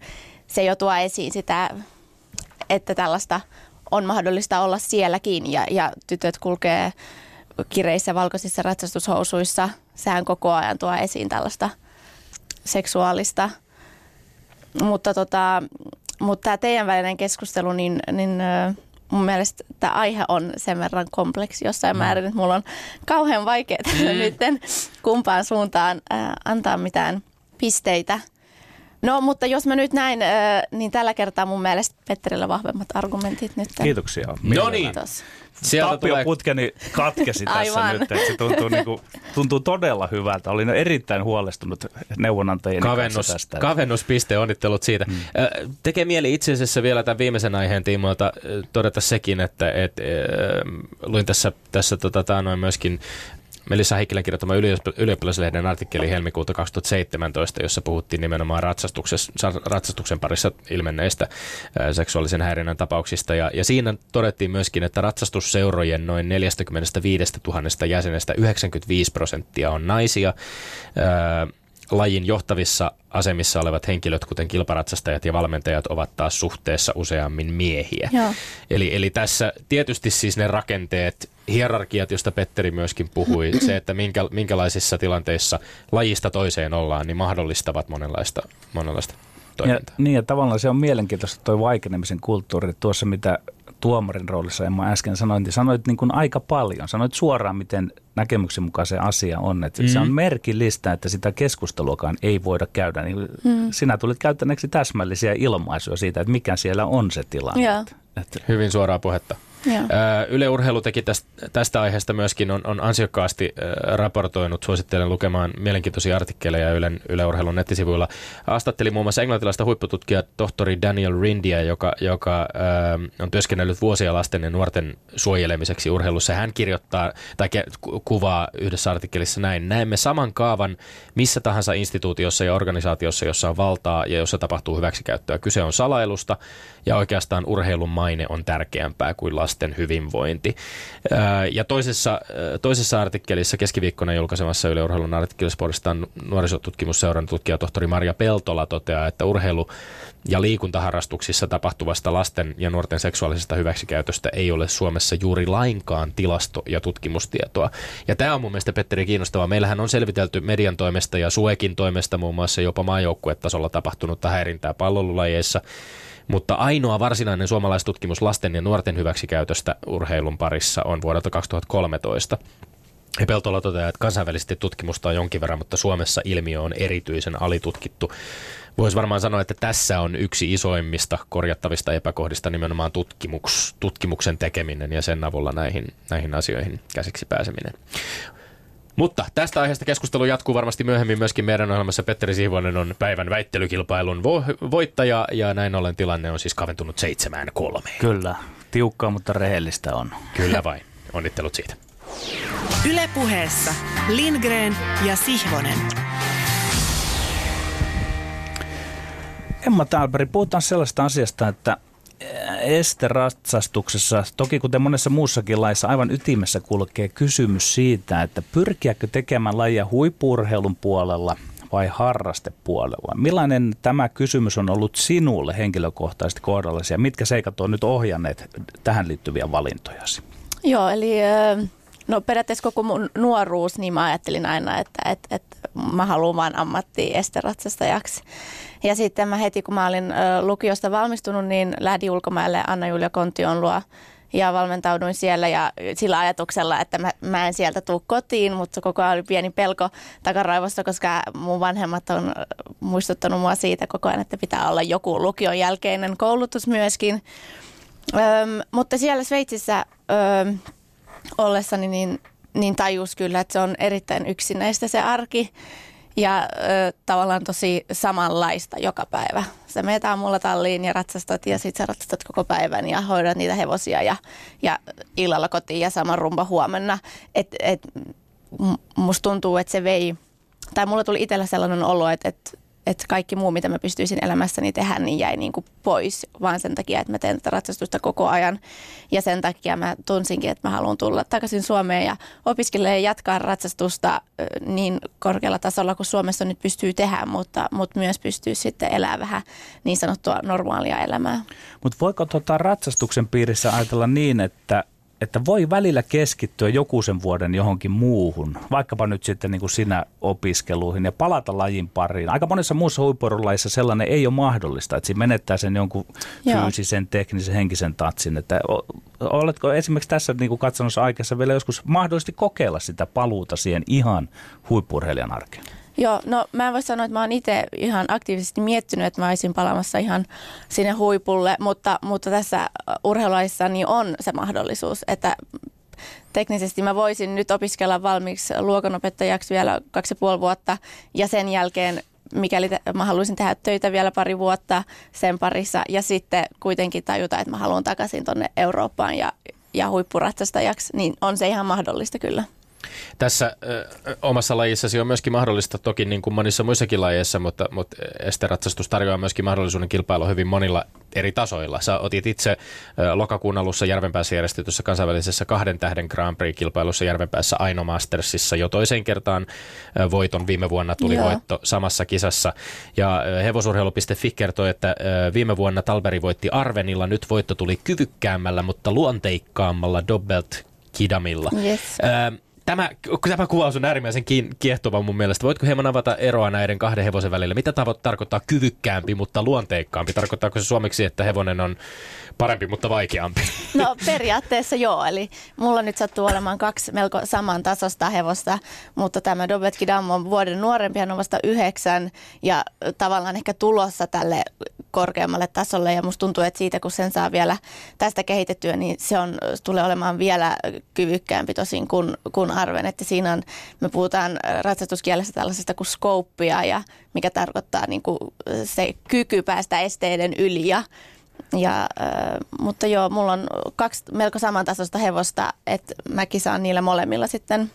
se jo tuo esiin sitä, että tällaista on mahdollista olla sielläkin ja, ja tytöt kulkee kireissä valkoisissa ratsastushousuissa. Sehän koko ajan tuo esiin tällaista seksuaalista. Mutta, tota, mutta tämä teidän välinen keskustelu, niin, niin mun mielestä tämä aihe on sen verran kompleksi jossain mm. määrin, että mulla on kauhean vaikeaa mm. nyt kumpaan suuntaan äh, antaa mitään pisteitä. No, mutta jos mä nyt näin, äh, niin tällä kertaa mun mielestä Petterillä vahvemmat argumentit nyt. Kiitoksia. No niin. Sieltä Tappioputkeni tulee... katkesi tässä nyt, että se tuntuu, niin kuin, tuntuu todella hyvältä. Olin erittäin huolestunut neuvonantajien Kavennus, kanssa tästä. Kavennuspiste, onnittelut siitä. Hmm. Tekee mieli itse asiassa vielä tämän viimeisen aiheen tiimoilta todeta sekin, että et, luin tässä, tässä tota, noin myöskin Melissa Heikkilän kirjoittama ylioppilaslehden artikkeli helmikuuta 2017, jossa puhuttiin nimenomaan ratsastuksen parissa ilmenneistä seksuaalisen häirinnän tapauksista. Ja, ja siinä todettiin myöskin, että ratsastusseurojen noin 45 000 jäsenestä 95 prosenttia on naisia. Lajin johtavissa asemissa olevat henkilöt, kuten kilparatsastajat ja valmentajat, ovat taas suhteessa useammin miehiä. Joo. Eli, eli tässä tietysti siis ne rakenteet, hierarkiat, joista Petteri myöskin puhui, se, että minkä, minkälaisissa tilanteissa lajista toiseen ollaan, niin mahdollistavat monenlaista, monenlaista toimintaa. Ja, niin, ja tavallaan se on mielenkiintoista tuo vaikenemisen kulttuuri. Tuossa mitä tuomarin roolissa Emma äsken sanoit, niin sanoit niin kuin aika paljon. Sanoit suoraan, miten näkemyksen mukaan se asia on. Että mm. Se on merkillistä, että sitä keskusteluakaan ei voida käydä. Niin mm. Sinä tulit käyttäneeksi täsmällisiä ilmaisuja siitä, että mikä siellä on se tilanne. Yeah. Että, Hyvin suoraa puhetta. Yle Urheilu teki tästä, tästä aiheesta myöskin, on, on ansiokkaasti raportoinut, suosittelen lukemaan mielenkiintoisia artikkeleja Yle, Yle Urheilun nettisivuilla. Haastatteli muun muassa englantilaista huippututkijaa tohtori Daniel Rindia, joka, joka on työskennellyt vuosia lasten ja nuorten suojelemiseksi urheilussa. Hän kirjoittaa tai kuvaa yhdessä artikkelissa näin. Näemme saman kaavan missä tahansa instituutiossa ja organisaatiossa, jossa on valtaa ja jossa tapahtuu hyväksikäyttöä. Kyse on salailusta ja oikeastaan urheilun maine on tärkeämpää kuin lasten hyvinvointi. Ja toisessa, toisessa artikkelissa keskiviikkona julkaisemassa Yle Urheilun artikkelissa puolestaan nuorisotutkimusseuran tutkija tohtori Maria Peltola toteaa, että urheilu ja liikuntaharrastuksissa tapahtuvasta lasten ja nuorten seksuaalisesta hyväksikäytöstä ei ole Suomessa juuri lainkaan tilasto- ja tutkimustietoa. Ja tämä on mun mielestä, Petteri, kiinnostavaa. Meillähän on selvitelty median toimesta ja Suekin toimesta muun muassa jopa maajoukkuetasolla tapahtunutta häirintää pallolulajeissa. Mutta ainoa varsinainen suomalaistutkimus lasten ja nuorten hyväksikäytöstä urheilun parissa on vuodelta 2013. Ja Peltola toteaa, että kansainvälisesti tutkimusta on jonkin verran, mutta Suomessa ilmiö on erityisen alitutkittu. Voisi varmaan sanoa, että tässä on yksi isoimmista korjattavista epäkohdista nimenomaan tutkimuks, tutkimuksen tekeminen ja sen avulla näihin, näihin asioihin käsiksi pääseminen. Mutta tästä aiheesta keskustelu jatkuu varmasti myöhemmin myöskin meidän ohjelmassa. Petteri Siivonen on päivän väittelykilpailun vo- voittaja ja näin ollen tilanne on siis kaventunut seitsemään kolmeen. Kyllä, tiukkaa, mutta rehellistä on. Kyllä vain. Onnittelut siitä. Ylepuheessa Lindgren ja Sihvonen. Emma Talberg, puhutaan sellaista asiasta, että esteratsastuksessa, toki kuten monessa muussakin laissa, aivan ytimessä kulkee kysymys siitä, että pyrkiäkö tekemään lajia huippuurheilun puolella vai harrastepuolella. Millainen tämä kysymys on ollut sinulle henkilökohtaisesti kohdallasi ja mitkä seikat on nyt ohjanneet tähän liittyviä valintojasi? Joo, eli no periaatteessa koko mun nuoruus, niin mä ajattelin aina, että, että, että mä haluan vaan ammattiin esteratsastajaksi. Ja sitten mä heti, kun mä olin lukiosta valmistunut, niin lähdin ulkomaille. Anna-Julia Kontion luo. Ja valmentauduin siellä ja sillä ajatuksella, että mä, mä en sieltä tule kotiin, mutta koko ajan oli pieni pelko takaraivossa, koska mun vanhemmat on muistuttanut mua siitä koko ajan, että pitää olla joku lukion jälkeinen koulutus myöskin. Öm, mutta siellä Sveitsissä öm, ollessani niin, niin tajus kyllä, että se on erittäin yksinäistä se arki ja ö, tavallaan tosi samanlaista joka päivä. Sä meet aamulla talliin ja ratsastat ja sit sä ratsastat koko päivän ja hoidat niitä hevosia ja, ja illalla kotiin ja sama rumba huomenna. Et, et, musta tuntuu, että se vei, tai mulla tuli itsellä sellainen olo, että, että että kaikki muu, mitä mä pystyisin elämässäni tehdä, niin jäi niin kuin pois, vaan sen takia, että mä teen tätä ratsastusta koko ajan. Ja sen takia mä tunsinkin, että mä haluan tulla takaisin Suomeen ja opiskella ja jatkaa ratsastusta niin korkealla tasolla kuin Suomessa nyt pystyy tehdä, mutta, mutta myös pystyy sitten elämään vähän niin sanottua normaalia elämää. Mutta voiko tuota ratsastuksen piirissä ajatella niin, että että voi välillä keskittyä joku sen vuoden johonkin muuhun, vaikkapa nyt sitten niin kuin sinä opiskeluihin ja palata lajin pariin. Aika monessa muussa huippuurheilulajissa sellainen ei ole mahdollista, että siinä menettää sen jonkun Joo. fyysisen, teknisen, henkisen tatsin. Että oletko esimerkiksi tässä niin kuin katsonnossa aikeessa vielä joskus mahdollisesti kokeilla sitä paluuta siihen ihan huippuurheilijan arkeen? Joo, no mä en voi sanoa, että mä oon itse ihan aktiivisesti miettinyt, että mä olisin palaamassa ihan sinne huipulle, mutta, mutta tässä urheilulaissa niin on se mahdollisuus, että teknisesti mä voisin nyt opiskella valmiiksi luokanopettajaksi vielä kaksi ja puoli vuotta ja sen jälkeen mikäli te, mä haluaisin tehdä töitä vielä pari vuotta sen parissa ja sitten kuitenkin tajuta, että mä haluan takaisin tuonne Eurooppaan ja, ja huippuratsastajaksi, niin on se ihan mahdollista kyllä. Tässä ö, omassa lajissasi on myöskin mahdollista, toki niin kuin monissa muissakin lajeissa, mutta, mutta esteratsastus tarjoaa myöskin mahdollisuuden kilpailla hyvin monilla eri tasoilla. Sä otit itse ö, lokakuun alussa Järvenpäässä järjestetyssä kansainvälisessä kahden tähden Grand Prix-kilpailussa Järvenpäässä Aino Mastersissa jo toiseen kertaan ö, voiton. Viime vuonna tuli Joo. voitto samassa kisassa. Ja hevosurheilu.fi kertoi, että ö, viime vuonna Talberi voitti Arvenilla, nyt voitto tuli kyvykkäämmällä, mutta luonteikkaammalla Dobbelt Kidamilla. Yes. Ö, Tämä, tämä kuvaus on äärimmäisen kiehtova mun mielestä. Voitko hieman avata eroa näiden kahden hevosen välillä? Mitä tavo- tarkoittaa kyvykkäämpi, mutta luonteikkaampi? Tarkoittaako se suomeksi, että hevonen on parempi, mutta vaikeampi? No periaatteessa joo. Eli mulla nyt sattuu olemaan kaksi melko saman tasosta hevosta, mutta tämä Dobetki Dam on vuoden nuorempi, hän on vasta yhdeksän ja tavallaan ehkä tulossa tälle korkeammalle tasolle ja musta tuntuu, että siitä kun sen saa vielä tästä kehitettyä, niin se on, tulee olemaan vielä kyvykkäämpi tosin kuin, kuin arven, että siinä on, me puhutaan ratsastuskielessä tällaisesta kuin skouppia ja mikä tarkoittaa niin kuin se kyky päästä esteiden yli ja ja, äh, mutta joo, mulla on kaksi melko samantasoista hevosta, että mäkin saan niillä molemmilla sitten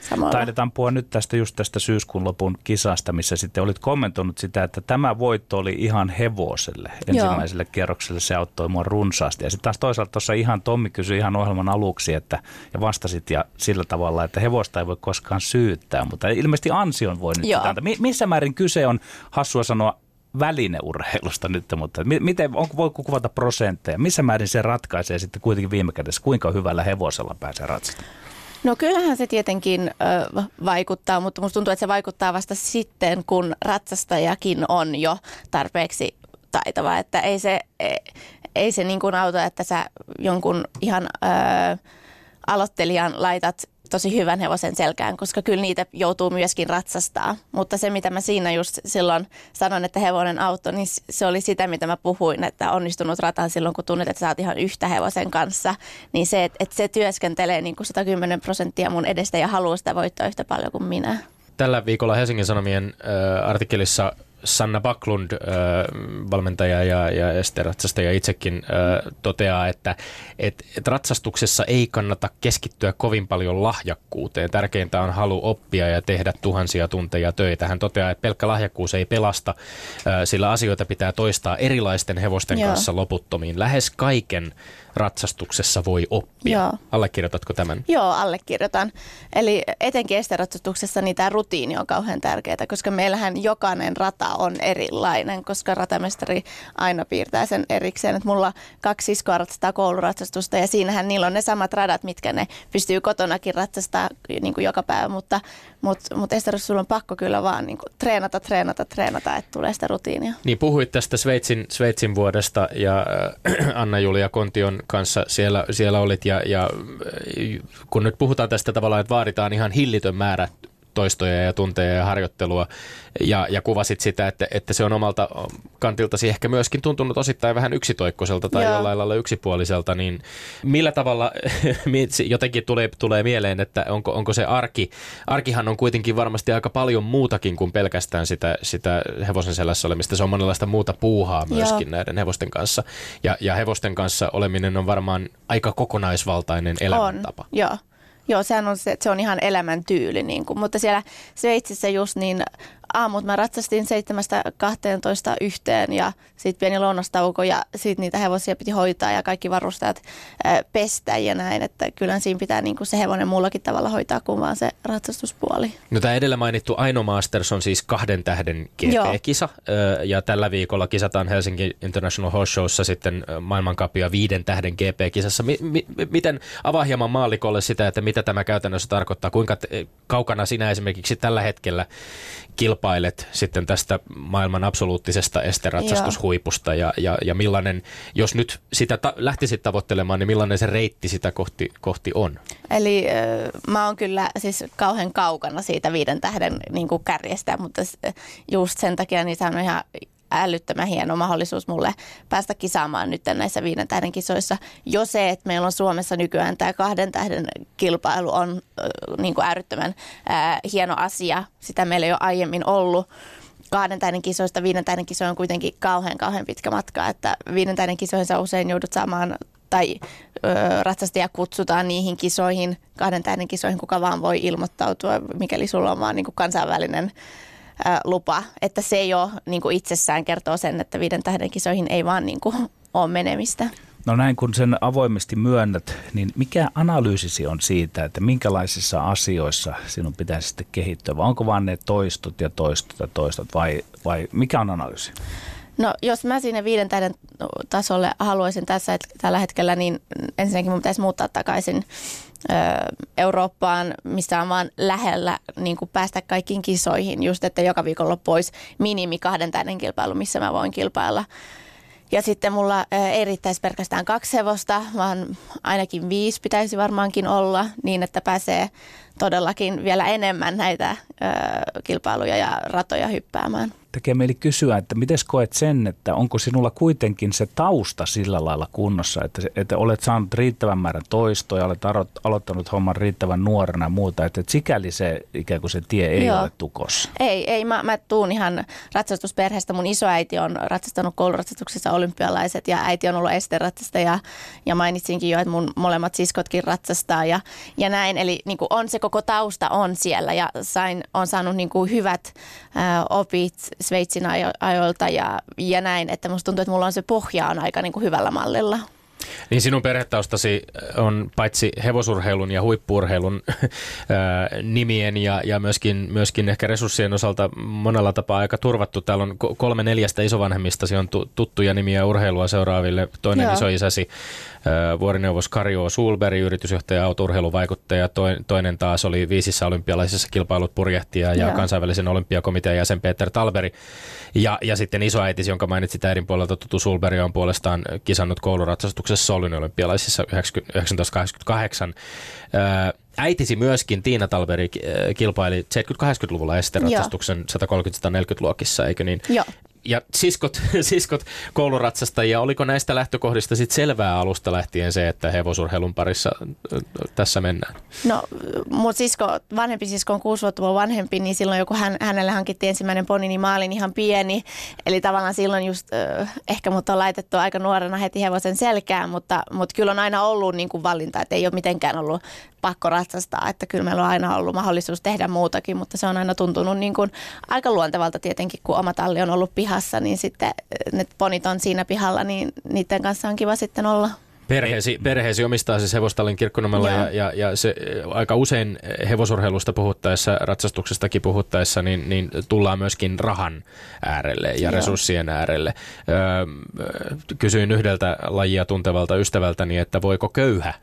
samalla. Taidetaan puhua nyt tästä just tästä syyskuun lopun kisasta, missä sitten olit kommentoinut sitä, että tämä voitto oli ihan hevoselle. Ensimmäiselle Joo. kierrokselle se auttoi mua runsaasti. Ja sitten taas toisaalta tuossa ihan Tommi kysyi ihan ohjelman aluksi, että, ja vastasit ja sillä tavalla, että hevosta ei voi koskaan syyttää, mutta ilmeisesti ansion voi nyt sitä Missä määrin kyse on, hassua sanoa, välineurheilusta nyt, mutta miten, onko, voi kuvata prosentteja? Missä määrin se ratkaisee sitten kuitenkin viime kädessä, kuinka hyvällä hevosella pääsee ratsastamaan? No kyllähän se tietenkin ö, vaikuttaa, mutta musta tuntuu, että se vaikuttaa vasta sitten, kun ratsastajakin on jo tarpeeksi taitava. Että ei se, ei, ei se niin kuin auta, että sä jonkun ihan ö, aloittelijan laitat tosi hyvän hevosen selkään, koska kyllä niitä joutuu myöskin ratsastaa. Mutta se, mitä mä siinä just silloin sanon, että hevonen auto, niin se oli sitä, mitä mä puhuin, että onnistunut rata silloin, kun tunnet, että sä oot ihan yhtä hevosen kanssa. Niin se, että, että se työskentelee niin kuin 110 prosenttia mun edestä ja haluaa sitä voittaa yhtä paljon kuin minä. Tällä viikolla Helsingin Sanomien äh, artikkelissa Sanna Baklund, äh, valmentaja ja, ja esteratsastaja itsekin toteaa, että et, et ratsastuksessa ei kannata keskittyä kovin paljon lahjakkuuteen. Tärkeintä on halu oppia ja tehdä tuhansia tunteja töitä. Hän toteaa, että pelkkä lahjakkuus ei pelasta, sillä asioita pitää toistaa erilaisten hevosten Joo. kanssa loputtomiin. Lähes kaiken ratsastuksessa voi oppia. Joo. Allekirjoitatko tämän? Joo, allekirjoitan. Eli etenkin esteratsastuksessa niin tämä rutiini on kauhean tärkeää, koska meillähän jokainen rata on erilainen, koska ratamestari aina piirtää sen erikseen. Et mulla kaksi siskoa ratsastaa kouluratsastusta ja siinähän niillä on ne samat radat, mitkä ne pystyy kotonakin ratsastaa niin kuin joka päivä, mutta, mutta, mutta Esteros, sulla on pakko kyllä vaan niin kuin treenata, treenata, treenata, että tulee sitä rutiinia. Niin puhuit tästä Sveitsin, Sveitsin vuodesta ja äh, Anna-Julia Kontion kanssa siellä, siellä olit ja, ja kun nyt puhutaan tästä tavallaan, että vaaditaan ihan hillitön määrä toistoja ja tunteja ja harjoittelua ja, ja kuvasit sitä, että, että se on omalta kantiltasi ehkä myöskin tuntunut osittain vähän yksitoikkoiselta tai Joo. jollain lailla yksipuoliselta, niin millä tavalla jotenkin tulee, tulee mieleen, että onko, onko se arki, arkihan on kuitenkin varmasti aika paljon muutakin kuin pelkästään sitä, sitä hevosen selässä olemista, se on monenlaista muuta puuhaa myöskin Joo. näiden hevosten kanssa ja, ja hevosten kanssa oleminen on varmaan aika kokonaisvaltainen elämäntapa. On, joo. Joo, sehän on se, se on ihan elämäntyyli, niin kuin, mutta siellä Sveitsissä just niin aamut mä ratsastin seitsemästä 12 yhteen ja sitten pieni lounastauko ja sitten niitä hevosia piti hoitaa ja kaikki varustajat ää, pestä ja näin, että kyllä siinä pitää niinku se hevonen muullakin tavalla hoitaa kuin vaan se ratsastuspuoli. No tämä edellä mainittu Aino Masters on siis kahden tähden GP-kisa ja tällä viikolla kisataan Helsinki International Horse Showssa sitten maailmankapia viiden tähden GP-kisassa. Mi- mi- miten avaa hieman maallikolle sitä, että mitä tämä käytännössä tarkoittaa, kuinka kaukana sinä esimerkiksi tällä hetkellä kilpailet sitten tästä maailman absoluuttisesta esteratsastushuipusta ja, ja, ja millainen, jos nyt sitä ta- lähtisit tavoittelemaan, niin millainen se reitti sitä kohti, kohti on? Eli äh, mä oon kyllä siis kauhean kaukana siitä viiden tähden niin kuin kärjestä, mutta just sen takia niin se on ihan älyttömän hieno mahdollisuus mulle päästä kisaamaan nyt näissä viiden tähden kisoissa. Jo se, että meillä on Suomessa nykyään tämä kahden tähden kilpailu on äh, niin kuin äärettömän äh, hieno asia. Sitä meillä ei ole aiemmin ollut kahden tähden kisoista viiden tähden kisoja on kuitenkin kauhean kauhean pitkä matka, että viiden tähden kisoihin sä usein joudut saamaan tai ö, ratsastaja kutsutaan niihin kisoihin, kahden tähden kisoihin, kuka vaan voi ilmoittautua, mikäli sulla on vaan niin kuin kansainvälinen lupa, että se jo niin kuin itsessään kertoo sen, että viiden tähden kisoihin ei vaan niin kuin ole menemistä. No näin kun sen avoimesti myönnät, niin mikä analyysisi on siitä, että minkälaisissa asioissa sinun pitäisi sitten kehittyä? Vai onko vaan ne toistot ja toistot ja toistot vai, vai mikä on analyysi? No jos mä sinne viiden tähden tasolle haluaisin tässä tällä hetkellä, niin ensinnäkin mun pitäisi muuttaa takaisin Eurooppaan, missä on vaan lähellä niin kuin päästä kaikkiin kisoihin. Just, että joka viikolla pois minimi kahden kilpailu, missä mä voin kilpailla. Ja sitten mulla ei riittäisi pelkästään kaksi hevosta, vaan ainakin viisi pitäisi varmaankin olla niin, että pääsee todellakin vielä enemmän näitä kilpailuja ja ratoja hyppäämään tekee mieli kysyä, että miten koet sen, että onko sinulla kuitenkin se tausta sillä lailla kunnossa, että, että olet saanut riittävän määrän toistoja, olet aloittanut homman riittävän nuorena ja muuta, että sikäli se ikään kuin se tie ei Joo. ole tukossa. Ei, ei mä, mä tuun ihan ratsastusperheestä. Mun isoäiti on ratsastanut kouluratsastuksessa olympialaiset ja äiti on ollut esteratsastaja ja, ja mainitsinkin jo, että mun molemmat siskotkin ratsastaa ja, ja näin. Eli niin on se koko tausta on siellä ja sain, on saanut niin hyvät ä, opit Sveitsin ajoilta ja, ja näin, että musta tuntuu, että mulla on se pohja on aika niin kuin hyvällä mallilla. Niin sinun perhetaustasi on paitsi hevosurheilun ja huippuurheilun nimien ja, ja myöskin, myöskin ehkä resurssien osalta monella tapaa aika turvattu. Täällä on kolme neljästä isovanhemmistasi on tuttuja nimiä urheilua seuraaville. Toinen Joo. isoisäsi vuorineuvos Karjo Sulberg, yritysjohtaja, autourheiluvaikuttaja. Toinen taas oli viisissä olympialaisissa kilpailut purjehtija ja Joo. kansainvälisen olympiakomitean jäsen Peter Talberi. Ja, ja sitten isoäitis, jonka mainitsit äidin puolelta, Tutu Sulberg on puolestaan kisannut kouluratsastuksessa Soulin olympialaisissa 1988. äitisi myöskin, Tiina Talveri, äh, kilpaili 70-80-luvulla esteratsastuksen 130-140 luokissa, eikö niin? Joo. Ja siskot, siskot kouluratsastajia, oliko näistä lähtökohdista sit selvää alusta lähtien se, että hevosurheilun parissa tässä mennään? No mun sisko, vanhempi sisko on kuusi vuotta vanhempi, niin silloin joku hän, hänelle hankittiin ensimmäinen poni, niin mä olin ihan pieni. Eli tavallaan silloin just äh, ehkä mut on laitettu aika nuorena heti hevosen selkään, mutta, mutta kyllä on aina ollut niin kuin valinta, että ei ole mitenkään ollut pakko ratsastaa, että kyllä meillä on aina ollut mahdollisuus tehdä muutakin, mutta se on aina tuntunut niin kuin aika luontevalta tietenkin, kun oma talli on ollut pihassa, niin sitten ne ponit on siinä pihalla, niin niiden kanssa on kiva sitten olla. Perheesi, perheesi omistaa siis hevostallin kirkkonummella ja, ja, ja se aika usein hevosurheilusta puhuttaessa, ratsastuksestakin puhuttaessa, niin, niin tullaan myöskin rahan äärelle ja Joo. resurssien äärelle. Öö, kysyin yhdeltä lajia tuntevalta ystävältäni, että voiko köyhä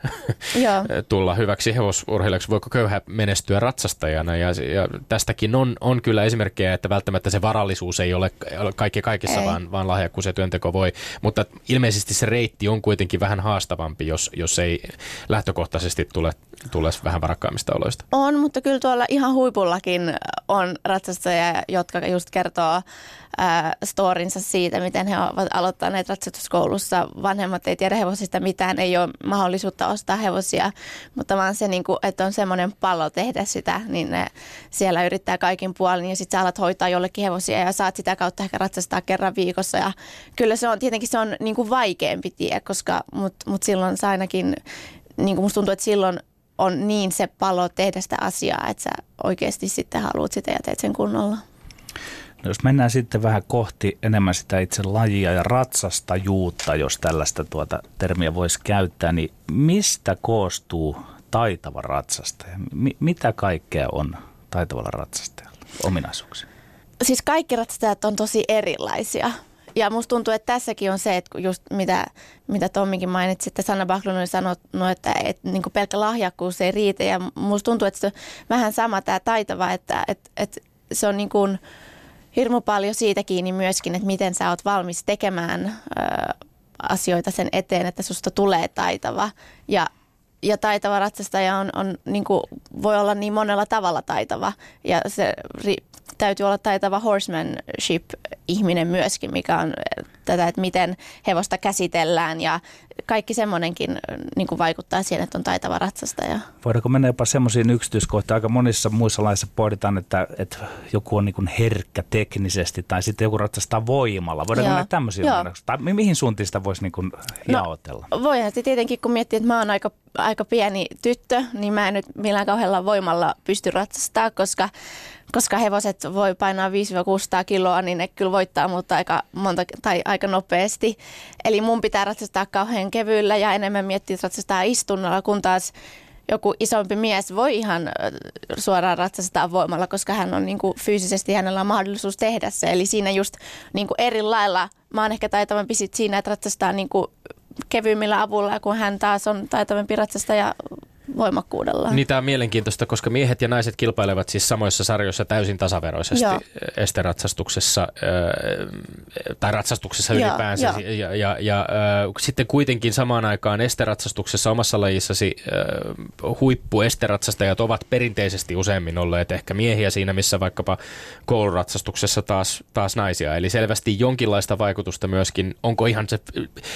tulla hyväksi hevosurheilijaksi, voiko köyhä menestyä ratsastajana ja, ja tästäkin on, on kyllä esimerkkejä, että välttämättä se varallisuus ei ole kaikki kaikessa, ei. vaan, vaan lahjakkuus ja työnteko voi, mutta ilmeisesti se reitti on kuitenkin vähän haastavaa haastavampi, jos, jos ei lähtökohtaisesti tule, tule vähän varakkaimmista oloista. On, mutta kyllä tuolla ihan huipullakin on ratsastajia, jotka just kertoo äh, storinsa siitä, miten he ovat aloittaneet ratsastuskoulussa. Vanhemmat ei tiedä hevosista mitään, ei ole mahdollisuutta ostaa hevosia, mutta vaan se, niin kuin, että on semmoinen pallo tehdä sitä, niin ne siellä yrittää kaikin puolin ja sitten sä alat hoitaa jollekin hevosia ja saat sitä kautta ehkä ratsastaa kerran viikossa. Ja kyllä se on, tietenkin se on niin kuin vaikeampi tie, koska, mutta mut silloin se ainakin, niin kuin musta tuntuu, että silloin on niin se palo tehdä sitä asiaa, että sä oikeasti sitten haluat sitä ja teet sen kunnolla. No jos mennään sitten vähän kohti enemmän sitä itse lajia ja ratsastajuutta, jos tällaista tuota termiä voisi käyttää, niin mistä koostuu taitava ratsastaja? M- mitä kaikkea on taitavalla ratsastajalla ominaisuuksia? Siis kaikki ratsastajat on tosi erilaisia. Ja musta tuntuu, että tässäkin on se, että just mitä, mitä Tommikin mainitsi, että Sanna Backlund oli sanonut, että, että niin pelkkä lahjakkuus ei riitä. Ja musta tuntuu, että se on vähän sama tämä taitava, että, että, että se on niin kuin, hirmu paljon siitä kiinni myöskin, että miten sä oot valmis tekemään ö, asioita sen eteen, että susta tulee taitava. Ja, ja taitava ratsastaja on, on niin kuin, voi olla niin monella tavalla taitava. Ja se ri, täytyy olla taitava horsemanship-ihminen myöskin, mikä on tätä, että miten hevosta käsitellään ja kaikki semmoinenkin niin kuin vaikuttaa siihen, että on taitava ratsastaja. Voidaanko mennä jopa semmoisiin yksityiskohtiin? Aika monissa muissa laissa pohditaan, että, että joku on niin herkkä teknisesti tai sitten joku ratsastaa voimalla. Voidaanko mennä tämmöisiä Tai mihin suuntiin sitä voisi niin kuin no, jaotella? Voihan se tietenkin, kun miettii, että mä oon aika, aika pieni tyttö, niin mä en nyt millään kauhealla voimalla pysty ratsastamaan, koska koska hevoset voi painaa 5-600 kiloa, niin ne kyllä voittaa mutta aika, monta, tai aika nopeasti. Eli mun pitää ratsastaa kauhean kevyillä ja enemmän miettiä, että ratsastaa istunnolla, kun taas joku isompi mies voi ihan suoraan ratsastaa voimalla, koska hän on niin kuin, fyysisesti, hänellä on mahdollisuus tehdä se. Eli siinä just niin kuin eri lailla, mä oon ehkä taitavampi sit siinä, että ratsastaa niin kuin, kevyimmillä avulla, kun hän taas on taitavampi ratsastaja voimakkuudella. Niin tämä on mielenkiintoista, koska miehet ja naiset kilpailevat siis samoissa sarjoissa täysin tasaveroisesti Joo. esteratsastuksessa tai ratsastuksessa Joo, ylipäänsä. Jo. Ja, ja, ja äh, sitten kuitenkin samaan aikaan esteratsastuksessa omassa lajissasi äh, huippuesteratsastajat ovat perinteisesti useammin olleet ehkä miehiä siinä, missä vaikkapa kouluratsastuksessa taas, taas naisia. Eli selvästi jonkinlaista vaikutusta myöskin. Onko ihan se,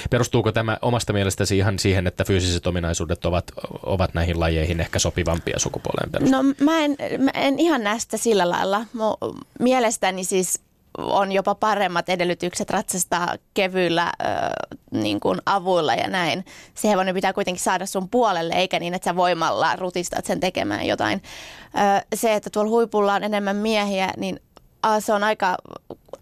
perustuuko tämä omasta mielestäsi ihan siihen, että fyysiset ominaisuudet ovat, ovat näihin lajeihin ehkä sopivampia sukupuoleen perustuen? No mä en, mä en ihan näistä sillä lailla. Mo, mielestäni siis on jopa paremmat edellytykset ratsastaa kevyillä äh, niin kuin avuilla ja näin. Se hevonen pitää kuitenkin saada sun puolelle, eikä niin, että sä voimalla rutistat sen tekemään jotain. Äh, se, että tuolla huipulla on enemmän miehiä, niin äh, se on aika,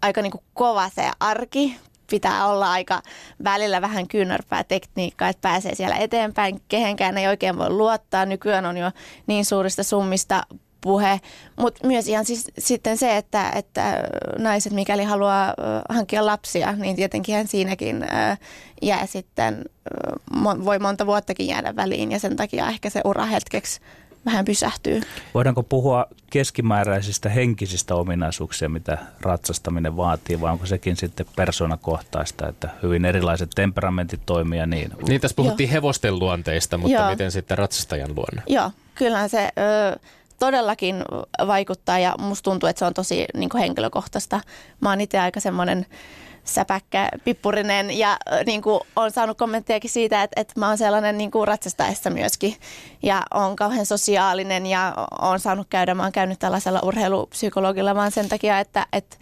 aika niin kuin kova se arki pitää olla aika välillä vähän kyynärpää tekniikkaa, että pääsee siellä eteenpäin. Kehenkään ei oikein voi luottaa. Nykyään on jo niin suurista summista puhe, mutta myös ihan siis, sitten se, että, että naiset mikäli haluaa hankkia lapsia, niin tietenkin siinäkin jää sitten, voi monta vuottakin jäädä väliin ja sen takia ehkä se ura hetkeksi vähän pysähtyy. Voidaanko puhua keskimääräisistä henkisistä ominaisuuksia, mitä ratsastaminen vaatii, vai onko sekin sitten persoonakohtaista, että hyvin erilaiset temperamentit toimia niin? Niin, tässä puhuttiin Joo. hevosten luonteista, mutta Joo. miten sitten ratsastajan luonne? Joo, kyllähän se ö, todellakin vaikuttaa ja musta tuntuu, että se on tosi niin kuin henkilökohtaista. Mä oon itse aika semmoinen säpäkkä, pippurinen ja niin kuin, on saanut kommenttejakin siitä, että, että mä oon sellainen niin kuin ratsastaessa myöskin ja on kauhean sosiaalinen ja on saanut käydä, mä oon käynyt tällaisella urheilupsykologilla vaan sen takia, että, että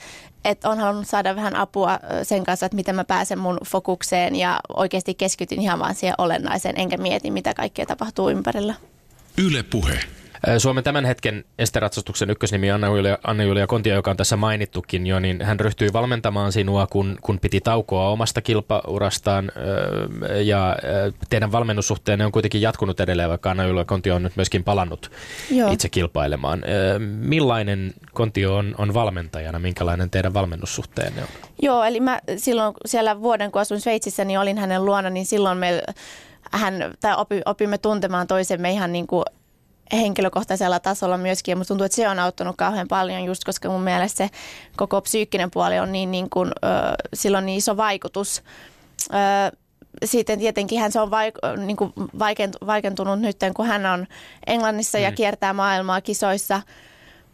että on halunnut saada vähän apua sen kanssa, että miten mä pääsen mun fokukseen ja oikeasti keskityn ihan vaan siihen olennaiseen, enkä mieti, mitä kaikkea tapahtuu ympärillä. Yle Puhe. Suomen tämän hetken esteratsastuksen ykkösnimi Anna-Julia, Anna-Julia Kontia, joka on tässä mainittukin jo, niin hän ryhtyi valmentamaan sinua, kun, kun piti taukoa omasta kilpaurastaan ja teidän valmennussuhteenne on kuitenkin jatkunut edelleen, vaikka Anna-Julia Kontio on nyt myöskin palannut Joo. itse kilpailemaan. Millainen Kontio on, on valmentajana, minkälainen teidän valmennussuhteenne on? Joo, eli mä silloin siellä vuoden, kun asuin Sveitsissä, niin olin hänen luona, niin silloin me hän, tai opi, opimme tuntemaan toisemme ihan niin kuin henkilökohtaisella tasolla myöskin. Ja musta tuntuu, että se on auttanut kauhean paljon just, koska mun mielestä se koko psyykkinen puoli on niin, niin kuin, ö, sillä on niin iso vaikutus. Ö, sitten tietenkin hän se on vaik- niin kuin vaikentunut nyt, kun hän on Englannissa mm. ja kiertää maailmaa kisoissa.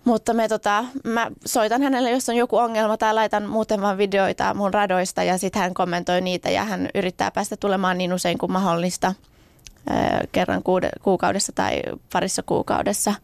Mutta me, tota, mä soitan hänelle, jos on joku ongelma tai laitan muuten vaan videoita mun radoista ja sitten hän kommentoi niitä ja hän yrittää päästä tulemaan niin usein kuin mahdollista – kerran kuukaudessa tai parissa kuukaudessa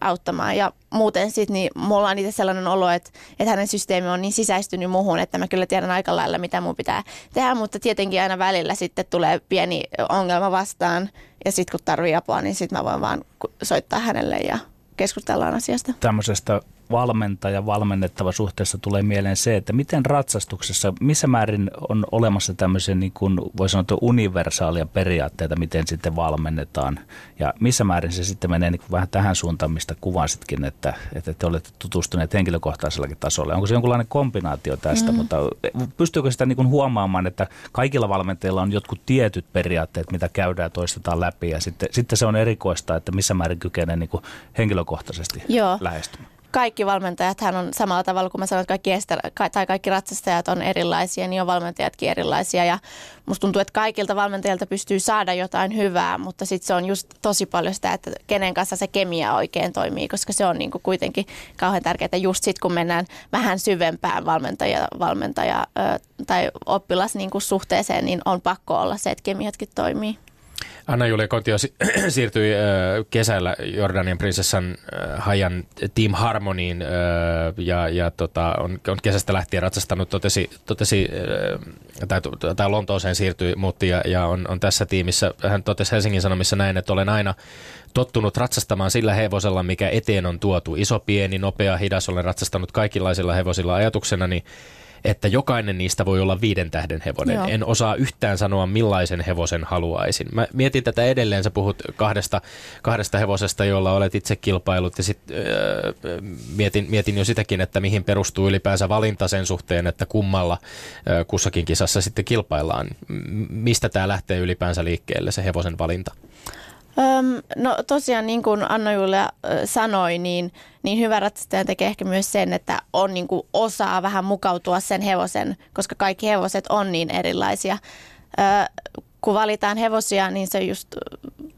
auttamaan. Ja muuten sitten niin mulla on itse sellainen olo, että, että hänen systeemi on niin sisäistynyt muuhun, että mä kyllä tiedän aika lailla, mitä mun pitää tehdä, mutta tietenkin aina välillä sitten tulee pieni ongelma vastaan ja sitten kun tarvii apua, niin sitten mä voin vaan soittaa hänelle ja keskustellaan asiasta. Tämmöisestä valmentaja valmennettava suhteessa tulee mieleen se, että miten ratsastuksessa, missä määrin on olemassa tämmöisiä niin kuin voi sanoa universaalia periaatteita, miten sitten valmennetaan ja missä määrin se sitten menee niin kuin vähän tähän suuntaan, mistä kuvasitkin, että, että te olette tutustuneet henkilökohtaisellakin tasolla. Onko se jonkinlainen kombinaatio tästä, mm. mutta pystyykö sitä niin kuin huomaamaan, että kaikilla valmentajilla on jotkut tietyt periaatteet, mitä käydään ja toistetaan läpi ja sitten, sitten se on erikoista, että missä määrin kykenee niin kuin henkilökohtaisesti Joo. lähestymään kaikki valmentajat hän on samalla tavalla kuin mä sanoin, että kaikki, ester, tai kaikki ratsastajat on erilaisia, niin on valmentajatkin erilaisia. Ja musta tuntuu, että kaikilta valmentajilta pystyy saada jotain hyvää, mutta sitten se on just tosi paljon sitä, että kenen kanssa se kemia oikein toimii, koska se on niinku kuitenkin kauhean tärkeää just sitten, kun mennään vähän syvempään valmentaja, valmentaja tai oppilas niinku suhteeseen, niin on pakko olla se, että kemiatkin toimii. Anna-Julia Kontio siirtyi kesällä Jordanian prinsessan Hajan Team Harmoniin ja, ja tota, on, on, kesästä lähtien ratsastanut, totesi, totesi tai, tai Lontooseen siirtyi, muutti ja, ja on, on tässä tiimissä. Hän totesi Helsingin Sanomissa näin, että olen aina tottunut ratsastamaan sillä hevosella, mikä eteen on tuotu. Iso, pieni, nopea, hidas, olen ratsastanut kaikenlaisilla hevosilla ajatuksena, niin että jokainen niistä voi olla viiden tähden hevonen. Joo. En osaa yhtään sanoa, millaisen hevosen haluaisin. Mä mietin tätä edelleen, sä puhut kahdesta, kahdesta hevosesta, jolla olet itse kilpailut, ja sitten öö, mietin, mietin jo sitäkin, että mihin perustuu ylipäänsä valinta sen suhteen, että kummalla öö, kussakin kisassa sitten kilpaillaan. Mistä tämä lähtee ylipäänsä liikkeelle, se hevosen valinta? Öm, no tosiaan niin kuin Anna Julia sanoi, niin, niin hyvä ratsastaja tekee ehkä myös sen, että on niin kuin osaa vähän mukautua sen hevosen, koska kaikki hevoset on niin erilaisia. Ö, kun valitaan hevosia, niin se just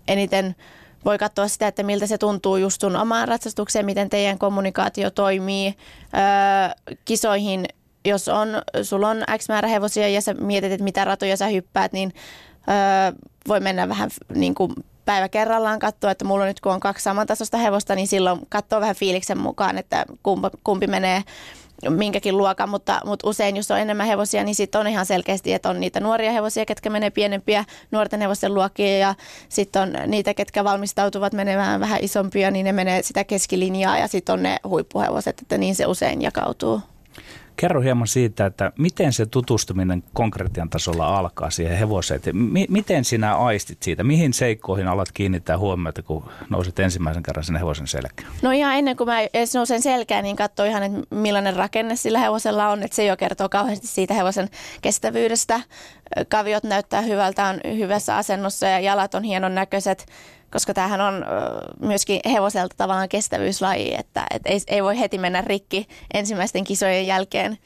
eniten voi katsoa sitä, että miltä se tuntuu just sun omaan ratsastukseen, miten teidän kommunikaatio toimii ö, kisoihin. Jos on, sulla on X määrä hevosia ja sä mietit, että mitä ratoja sä hyppäät, niin ö, voi mennä vähän niin kuin päivä kerrallaan katsoa, että mulla nyt kun on kaksi samantasosta hevosta, niin silloin katsoo vähän fiiliksen mukaan, että kumpi, kumpi menee minkäkin luokan, mutta, mutta usein jos on enemmän hevosia, niin sitten on ihan selkeästi, että on niitä nuoria hevosia, ketkä menee pienempiä nuorten hevosten luokkia ja sitten on niitä, ketkä valmistautuvat menemään vähän isompia, niin ne menee sitä keskilinjaa ja sitten on ne huippuhevoset, että niin se usein jakautuu. Kerro hieman siitä, että miten se tutustuminen konkretian tasolla alkaa siihen hevoseen. M- miten sinä aistit siitä? Mihin seikkoihin alat kiinnittää huomiota, kun nousit ensimmäisen kerran sinne hevosen selkään? No ihan ennen kuin mä edes nousen selkään, niin katso ihan, että millainen rakenne sillä hevosella on. Että se jo kertoo kauheasti siitä hevosen kestävyydestä. Kaviot näyttää hyvältä, on hyvässä asennossa ja jalat on hienon näköiset koska tämähän on myöskin hevoselta tavallaan kestävyyslaji, että et ei, ei voi heti mennä rikki ensimmäisten kisojen jälkeen.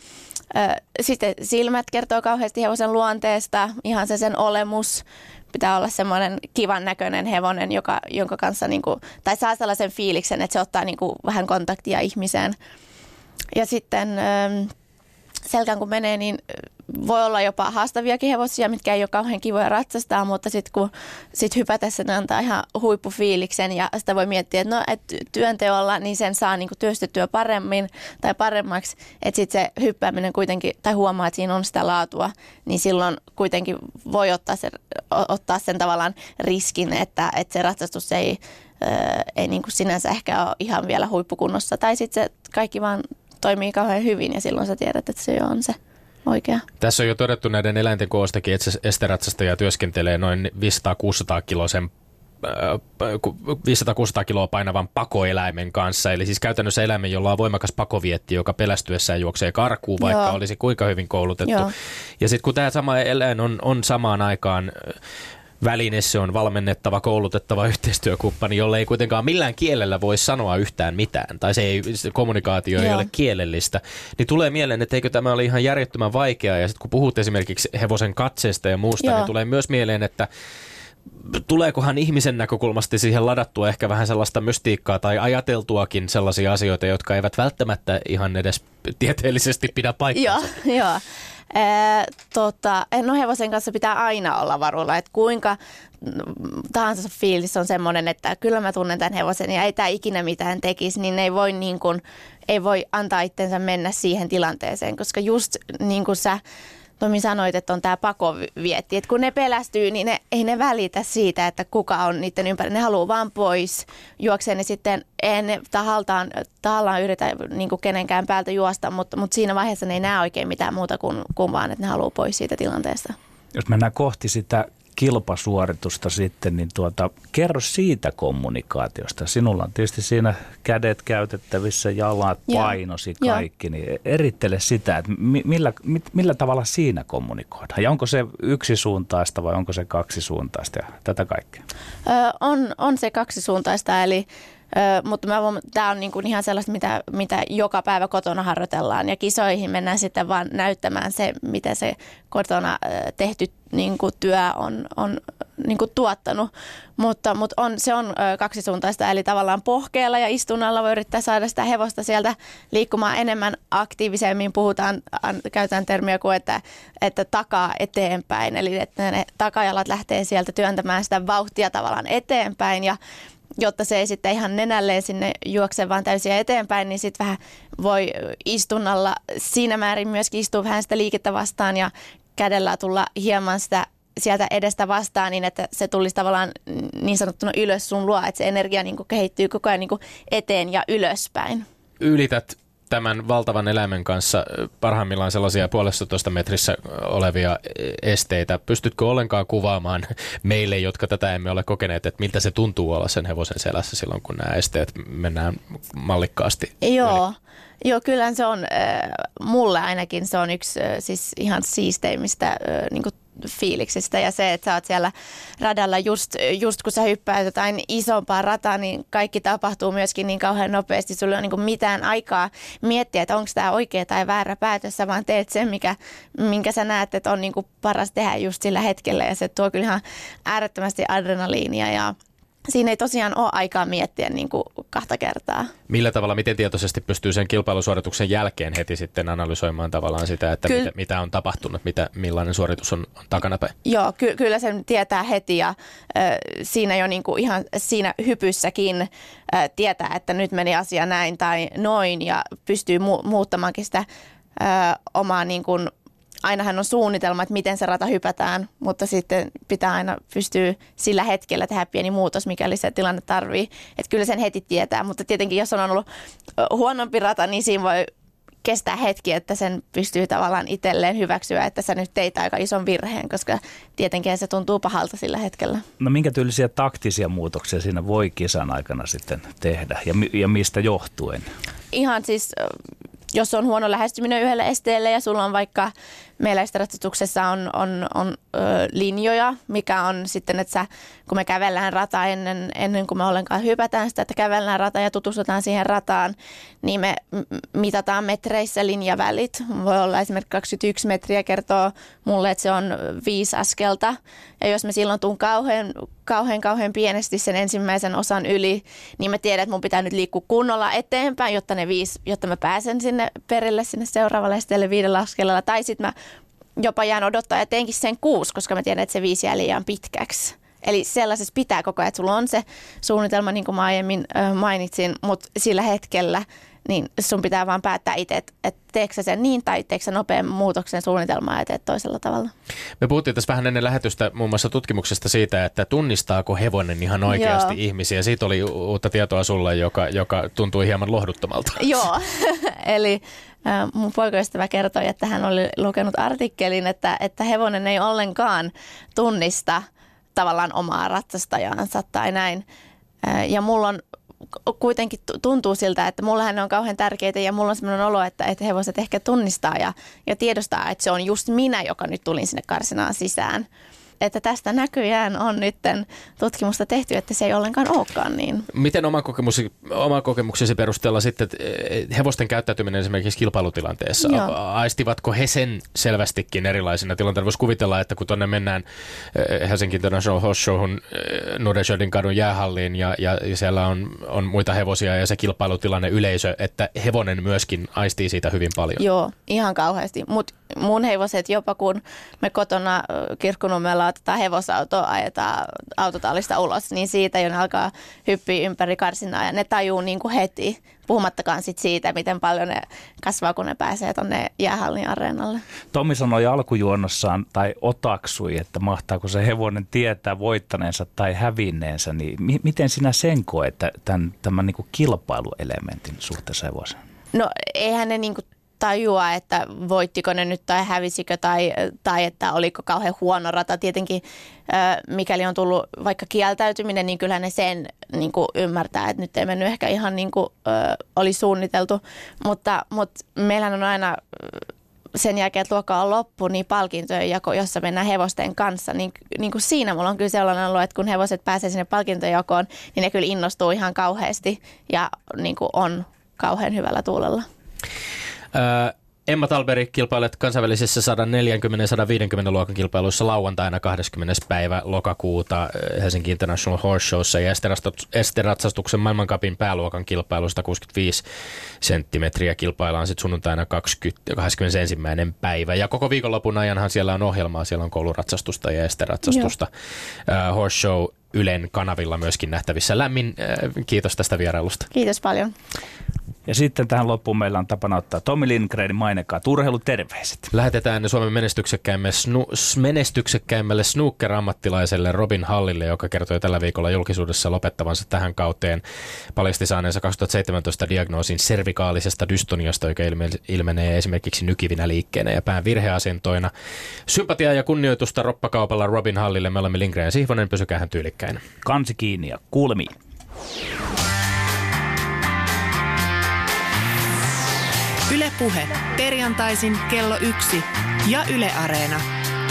Sitten silmät kertoo kauheasti hevosen luonteesta, ihan se sen olemus. Pitää olla semmoinen kivan näköinen hevonen, joka, jonka kanssa, niinku, tai saa sellaisen fiiliksen, että se ottaa niinku vähän kontaktia ihmiseen. Ja sitten selkään kun menee, niin voi olla jopa haastaviakin hevosia, mitkä ei ole kauhean kivoja ratsastaa, mutta sitten kun sit hypätessä ne antaa ihan huippufiiliksen ja sitä voi miettiä, että no, et työnteolla niin sen saa niinku työstettyä paremmin tai paremmaksi, että sitten se hyppääminen kuitenkin, tai huomaa, että siinä on sitä laatua, niin silloin kuitenkin voi ottaa, se, ottaa sen tavallaan riskin, että, että se ratsastus ei, ei niin kuin sinänsä ehkä ole ihan vielä huippukunnossa, tai sitten se kaikki vaan toimii kauhean hyvin ja silloin sä tiedät, että se on se oikea. Tässä on jo todettu näiden eläinten koostakin, että esteratsastaja työskentelee noin 500-600 kilosen 500-600 kiloa painavan pakoeläimen kanssa, eli siis käytännössä eläimen, jolla on voimakas pakovietti, joka pelästyessään juoksee karkuun, vaikka Joo. olisi kuinka hyvin koulutettu. Joo. Ja sitten kun tämä sama eläin on, on samaan aikaan väline, se on valmennettava, koulutettava yhteistyökumppani, jolle ei kuitenkaan millään kielellä voi sanoa yhtään mitään, tai se, ei, se kommunikaatio Joo. ei ole kielellistä, niin tulee mieleen, että eikö tämä ole ihan järjettömän vaikeaa, ja sitten kun puhut esimerkiksi hevosen katseesta ja muusta, niin Joo. niin tulee myös mieleen, että tuleekohan ihmisen näkökulmasta siihen ladattua ehkä vähän sellaista mystiikkaa tai ajateltuakin sellaisia asioita, jotka eivät välttämättä ihan edes tieteellisesti pidä paikkaansa? Joo, joo. Ää, tota, no hevosen kanssa pitää aina olla varulla, että kuinka tahansa fiilis on semmoinen, että kyllä mä tunnen tämän hevosen ja ei tämä ikinä mitään tekisi, niin ei voi, niin kuin, ei voi antaa itsensä mennä siihen tilanteeseen, koska just niin kuin sä Tomi sanoit, että on tämä pakovietti. Että kun ne pelästyy, niin ne, ei ne välitä siitä, että kuka on niiden ympärillä. Ne haluaa vaan pois. Juoksee ne sitten, ei ne tahaltaan, tahallaan yritä niin kuin kenenkään päältä juosta, mutta, mutta siinä vaiheessa ne ei näe oikein mitään muuta kuin, kuin vaan, että ne haluaa pois siitä tilanteesta. Jos mennään kohti sitä kilpasuoritusta sitten, niin tuota, kerro siitä kommunikaatiosta. Sinulla on tietysti siinä kädet käytettävissä, jalat, painosi, kaikki, niin erittele sitä, että millä, millä tavalla siinä kommunikoidaan. Ja onko se yksisuuntaista vai onko se kaksisuuntaista ja tätä kaikkea? Öö, on, on se kaksisuuntaista, eli Ö, mutta mä tämä on niinku ihan sellaista, mitä, mitä joka päivä kotona harjoitellaan ja kisoihin mennään sitten vaan näyttämään se, miten se kotona tehty niinku työ on, on niinku tuottanut. Mutta, mutta on, se on kaksisuuntaista, eli tavallaan pohkeella ja istunnalla voi yrittää saada sitä hevosta sieltä liikkumaan enemmän aktiivisemmin. Puhutaan, an, käytetään termiä kuin, että, että takaa eteenpäin, eli että ne takajalat lähtee sieltä työntämään sitä vauhtia tavallaan eteenpäin ja jotta se ei sitten ihan nenälleen sinne juokse vaan täysin eteenpäin, niin sitten vähän voi istunnalla siinä määrin myöskin istua vähän sitä liikettä vastaan ja kädellä tulla hieman sitä sieltä edestä vastaan niin, että se tulisi tavallaan niin sanottuna ylös sun luo, että se energia niin kehittyy koko ajan niin eteen ja ylöspäin. Ylität tämän valtavan eläimen kanssa parhaimmillaan sellaisia puolestatoista metrissä olevia esteitä. Pystytkö ollenkaan kuvaamaan meille, jotka tätä emme ole kokeneet, että miltä se tuntuu olla sen hevosen selässä silloin, kun nämä esteet mennään mallikkaasti? Joo. Yli? Joo, kyllä se on, mulle ainakin se on yksi siis ihan siisteimmistä niin fiiliksistä ja se, että sä oot siellä radalla just, just kun sä hyppäät jotain isompaa rataa, niin kaikki tapahtuu myöskin niin kauhean nopeasti. Sulla on niin mitään aikaa miettiä, että onko tämä oikea tai väärä päätös, sä vaan teet sen, mikä, minkä sä näet, että on niin paras tehdä just sillä hetkellä ja se tuo kyllä ihan äärettömästi adrenaliinia ja siinä ei tosiaan ole aikaa miettiä niin kuin kahta kertaa. Millä tavalla, miten tietoisesti pystyy sen kilpailusuorituksen jälkeen heti sitten analysoimaan tavallaan sitä, että Ky- mitä, mitä on tapahtunut, mitä, millainen suoritus on, on takanapäin? Joo, ky- kyllä sen tietää heti ja äh, siinä jo niin kuin ihan siinä hypyssäkin äh, tietää, että nyt meni asia näin tai noin ja pystyy mu- muuttamaankin sitä äh, omaa niin kuin ainahan on suunnitelma, että miten se rata hypätään, mutta sitten pitää aina pystyä sillä hetkellä tehdä pieni muutos, mikäli se tilanne tarvii. Että kyllä sen heti tietää, mutta tietenkin jos on ollut huonompi rata, niin siinä voi kestää hetki, että sen pystyy tavallaan itselleen hyväksyä, että sä nyt teit aika ison virheen, koska tietenkin se tuntuu pahalta sillä hetkellä. No minkä tyylisiä taktisia muutoksia siinä voi kisan aikana sitten tehdä ja, ja mistä johtuen? Ihan siis jos on huono lähestyminen yhdelle esteelle ja sulla on vaikka meillä ratsastuksessa on, on, on ö, linjoja, mikä on sitten, että sä, kun me kävellään rata ennen, ennen kuin me ollenkaan hypätään sitä, että kävellään rata ja tutustutaan siihen rataan, niin me mitataan metreissä linjavälit. Voi olla esimerkiksi 21 metriä kertoo mulle, että se on viisi askelta. Ja jos mä silloin tuun kauhean, kauhean, kauhean pienesti sen ensimmäisen osan yli, niin mä tiedän, että mun pitää nyt liikkua kunnolla eteenpäin, jotta, ne viisi, jotta mä pääsen sinne perille sinne seuraavalle esteelle viidellä askeleella. Tai sitten mä jopa jään odottaa ja teenkin sen kuusi, koska mä tiedän, että se viisi jää liian pitkäksi. Eli sellaisessa pitää koko ajan, että sulla on se suunnitelma, niin kuin mä aiemmin mainitsin, mutta sillä hetkellä niin sun pitää vaan päättää itse, että, teekö sen niin tai teekö nopean muutoksen suunnitelmaa ja teet toisella tavalla. Me puhuttiin tässä vähän ennen lähetystä muun muassa tutkimuksesta siitä, että tunnistaako hevonen ihan oikeasti Joo. ihmisiä. Siitä oli uutta tietoa sulle, joka, joka tuntui hieman lohduttomalta. Joo, eli mun poikaystävä kertoi, että hän oli lukenut artikkelin, että, että hevonen ei ollenkaan tunnista tavallaan omaa ratsastajansa tai näin. Ja mulla on kuitenkin tuntuu siltä, että mullahan ne on kauhean tärkeitä ja mulla on sellainen olo, että, että hevoset ehkä tunnistaa ja, ja tiedostaa, että se on just minä, joka nyt tulin sinne karsinaan sisään että tästä näköjään on nyt tutkimusta tehty, että se ei ollenkaan olekaan niin. Miten oma, kokemus, oma kokemuksesi perusteella sitten eh, hevosten käyttäytyminen esimerkiksi kilpailutilanteessa, Joo. aistivatko he sen selvästikin erilaisina tilanteina? Voisi kuvitella, että kun tuonne mennään eh, Helsinki International Horse Showhun eh, Nordenschöldin kadun jäähalliin ja, ja siellä on, on muita hevosia ja se kilpailutilanne yleisö, että hevonen myöskin aistii siitä hyvin paljon. Joo, ihan kauheasti. Mutta mun hevoset jopa kun me kotona kirkkonummella otetaan hevosauto, ajetaan autotallista ulos, niin siitä jo alkaa hyppiä ympäri karsinaa ja ne tajuu niin kuin heti, puhumattakaan sit siitä, miten paljon ne kasvaa, kun ne pääsee tuonne jäähallin areenalle. Tommi sanoi alkujuonnossaan tai otaksui, että mahtaako se hevonen tietää voittaneensa tai hävinneensä, niin mi- miten sinä sen koet tämän, tämän niin kuin kilpailuelementin suhteessa hevoseen? No eihän ne niinku tajua, että voittiko ne nyt tai hävisikö tai, tai että oliko kauhean huono rata. Tietenkin mikäli on tullut vaikka kieltäytyminen, niin kyllä ne sen niin kuin ymmärtää, että nyt ei mennyt ehkä ihan niin kuin oli suunniteltu. Mutta, mutta meillähän on aina sen jälkeen, että luokka on loppu, niin palkintojen jako, jossa mennään hevosten kanssa, niin, niin kuin siinä mulla on kyllä sellainen ollut, että kun hevoset pääsee sinne palkintojakoon, niin ne kyllä innostuu ihan kauheasti ja niin kuin on kauhean hyvällä tuulella. Emma Talberi kilpailet kansainvälisissä 140-150 luokan kilpailuissa lauantaina 20. päivä lokakuuta Helsinki International Horse Showssa ja esteratsastuksen maailmankapin pääluokan kilpailusta 65 senttimetriä kilpaillaan sitten sunnuntaina 20, 21. päivä. Ja koko viikonlopun ajanhan siellä on ohjelmaa, siellä on kouluratsastusta ja esteratsastusta. Uh, Horse Show Ylen kanavilla myöskin nähtävissä. Lämmin kiitos tästä vierailusta. Kiitos paljon. Ja sitten tähän loppuun meillä on tapana ottaa Tommi Lindgrenin mainekaa urheiluterveiset. Lähetetään Suomen menestyksekkäimmälle, snu, menestyksekkäimmälle snooker-ammattilaiselle Robin Hallille, joka kertoi tällä viikolla julkisuudessa lopettavansa tähän kauteen paljasti saaneensa 2017 diagnoosin servikaalisesta dystoniasta, joka ilmenee esimerkiksi nykivinä liikkeenä ja pään virheasentoina. Sympatiaa ja kunnioitusta roppakaupalla Robin Hallille. Me olemme Lindgren ja Sihvonen, pysykää tyylikkäin. Kansi kiinni ja kuulemiin. Ylepuhe perjantaisin kello yksi ja Yle Areena.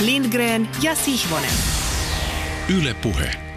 Lindgren ja Sihvonen. Ylepuhe.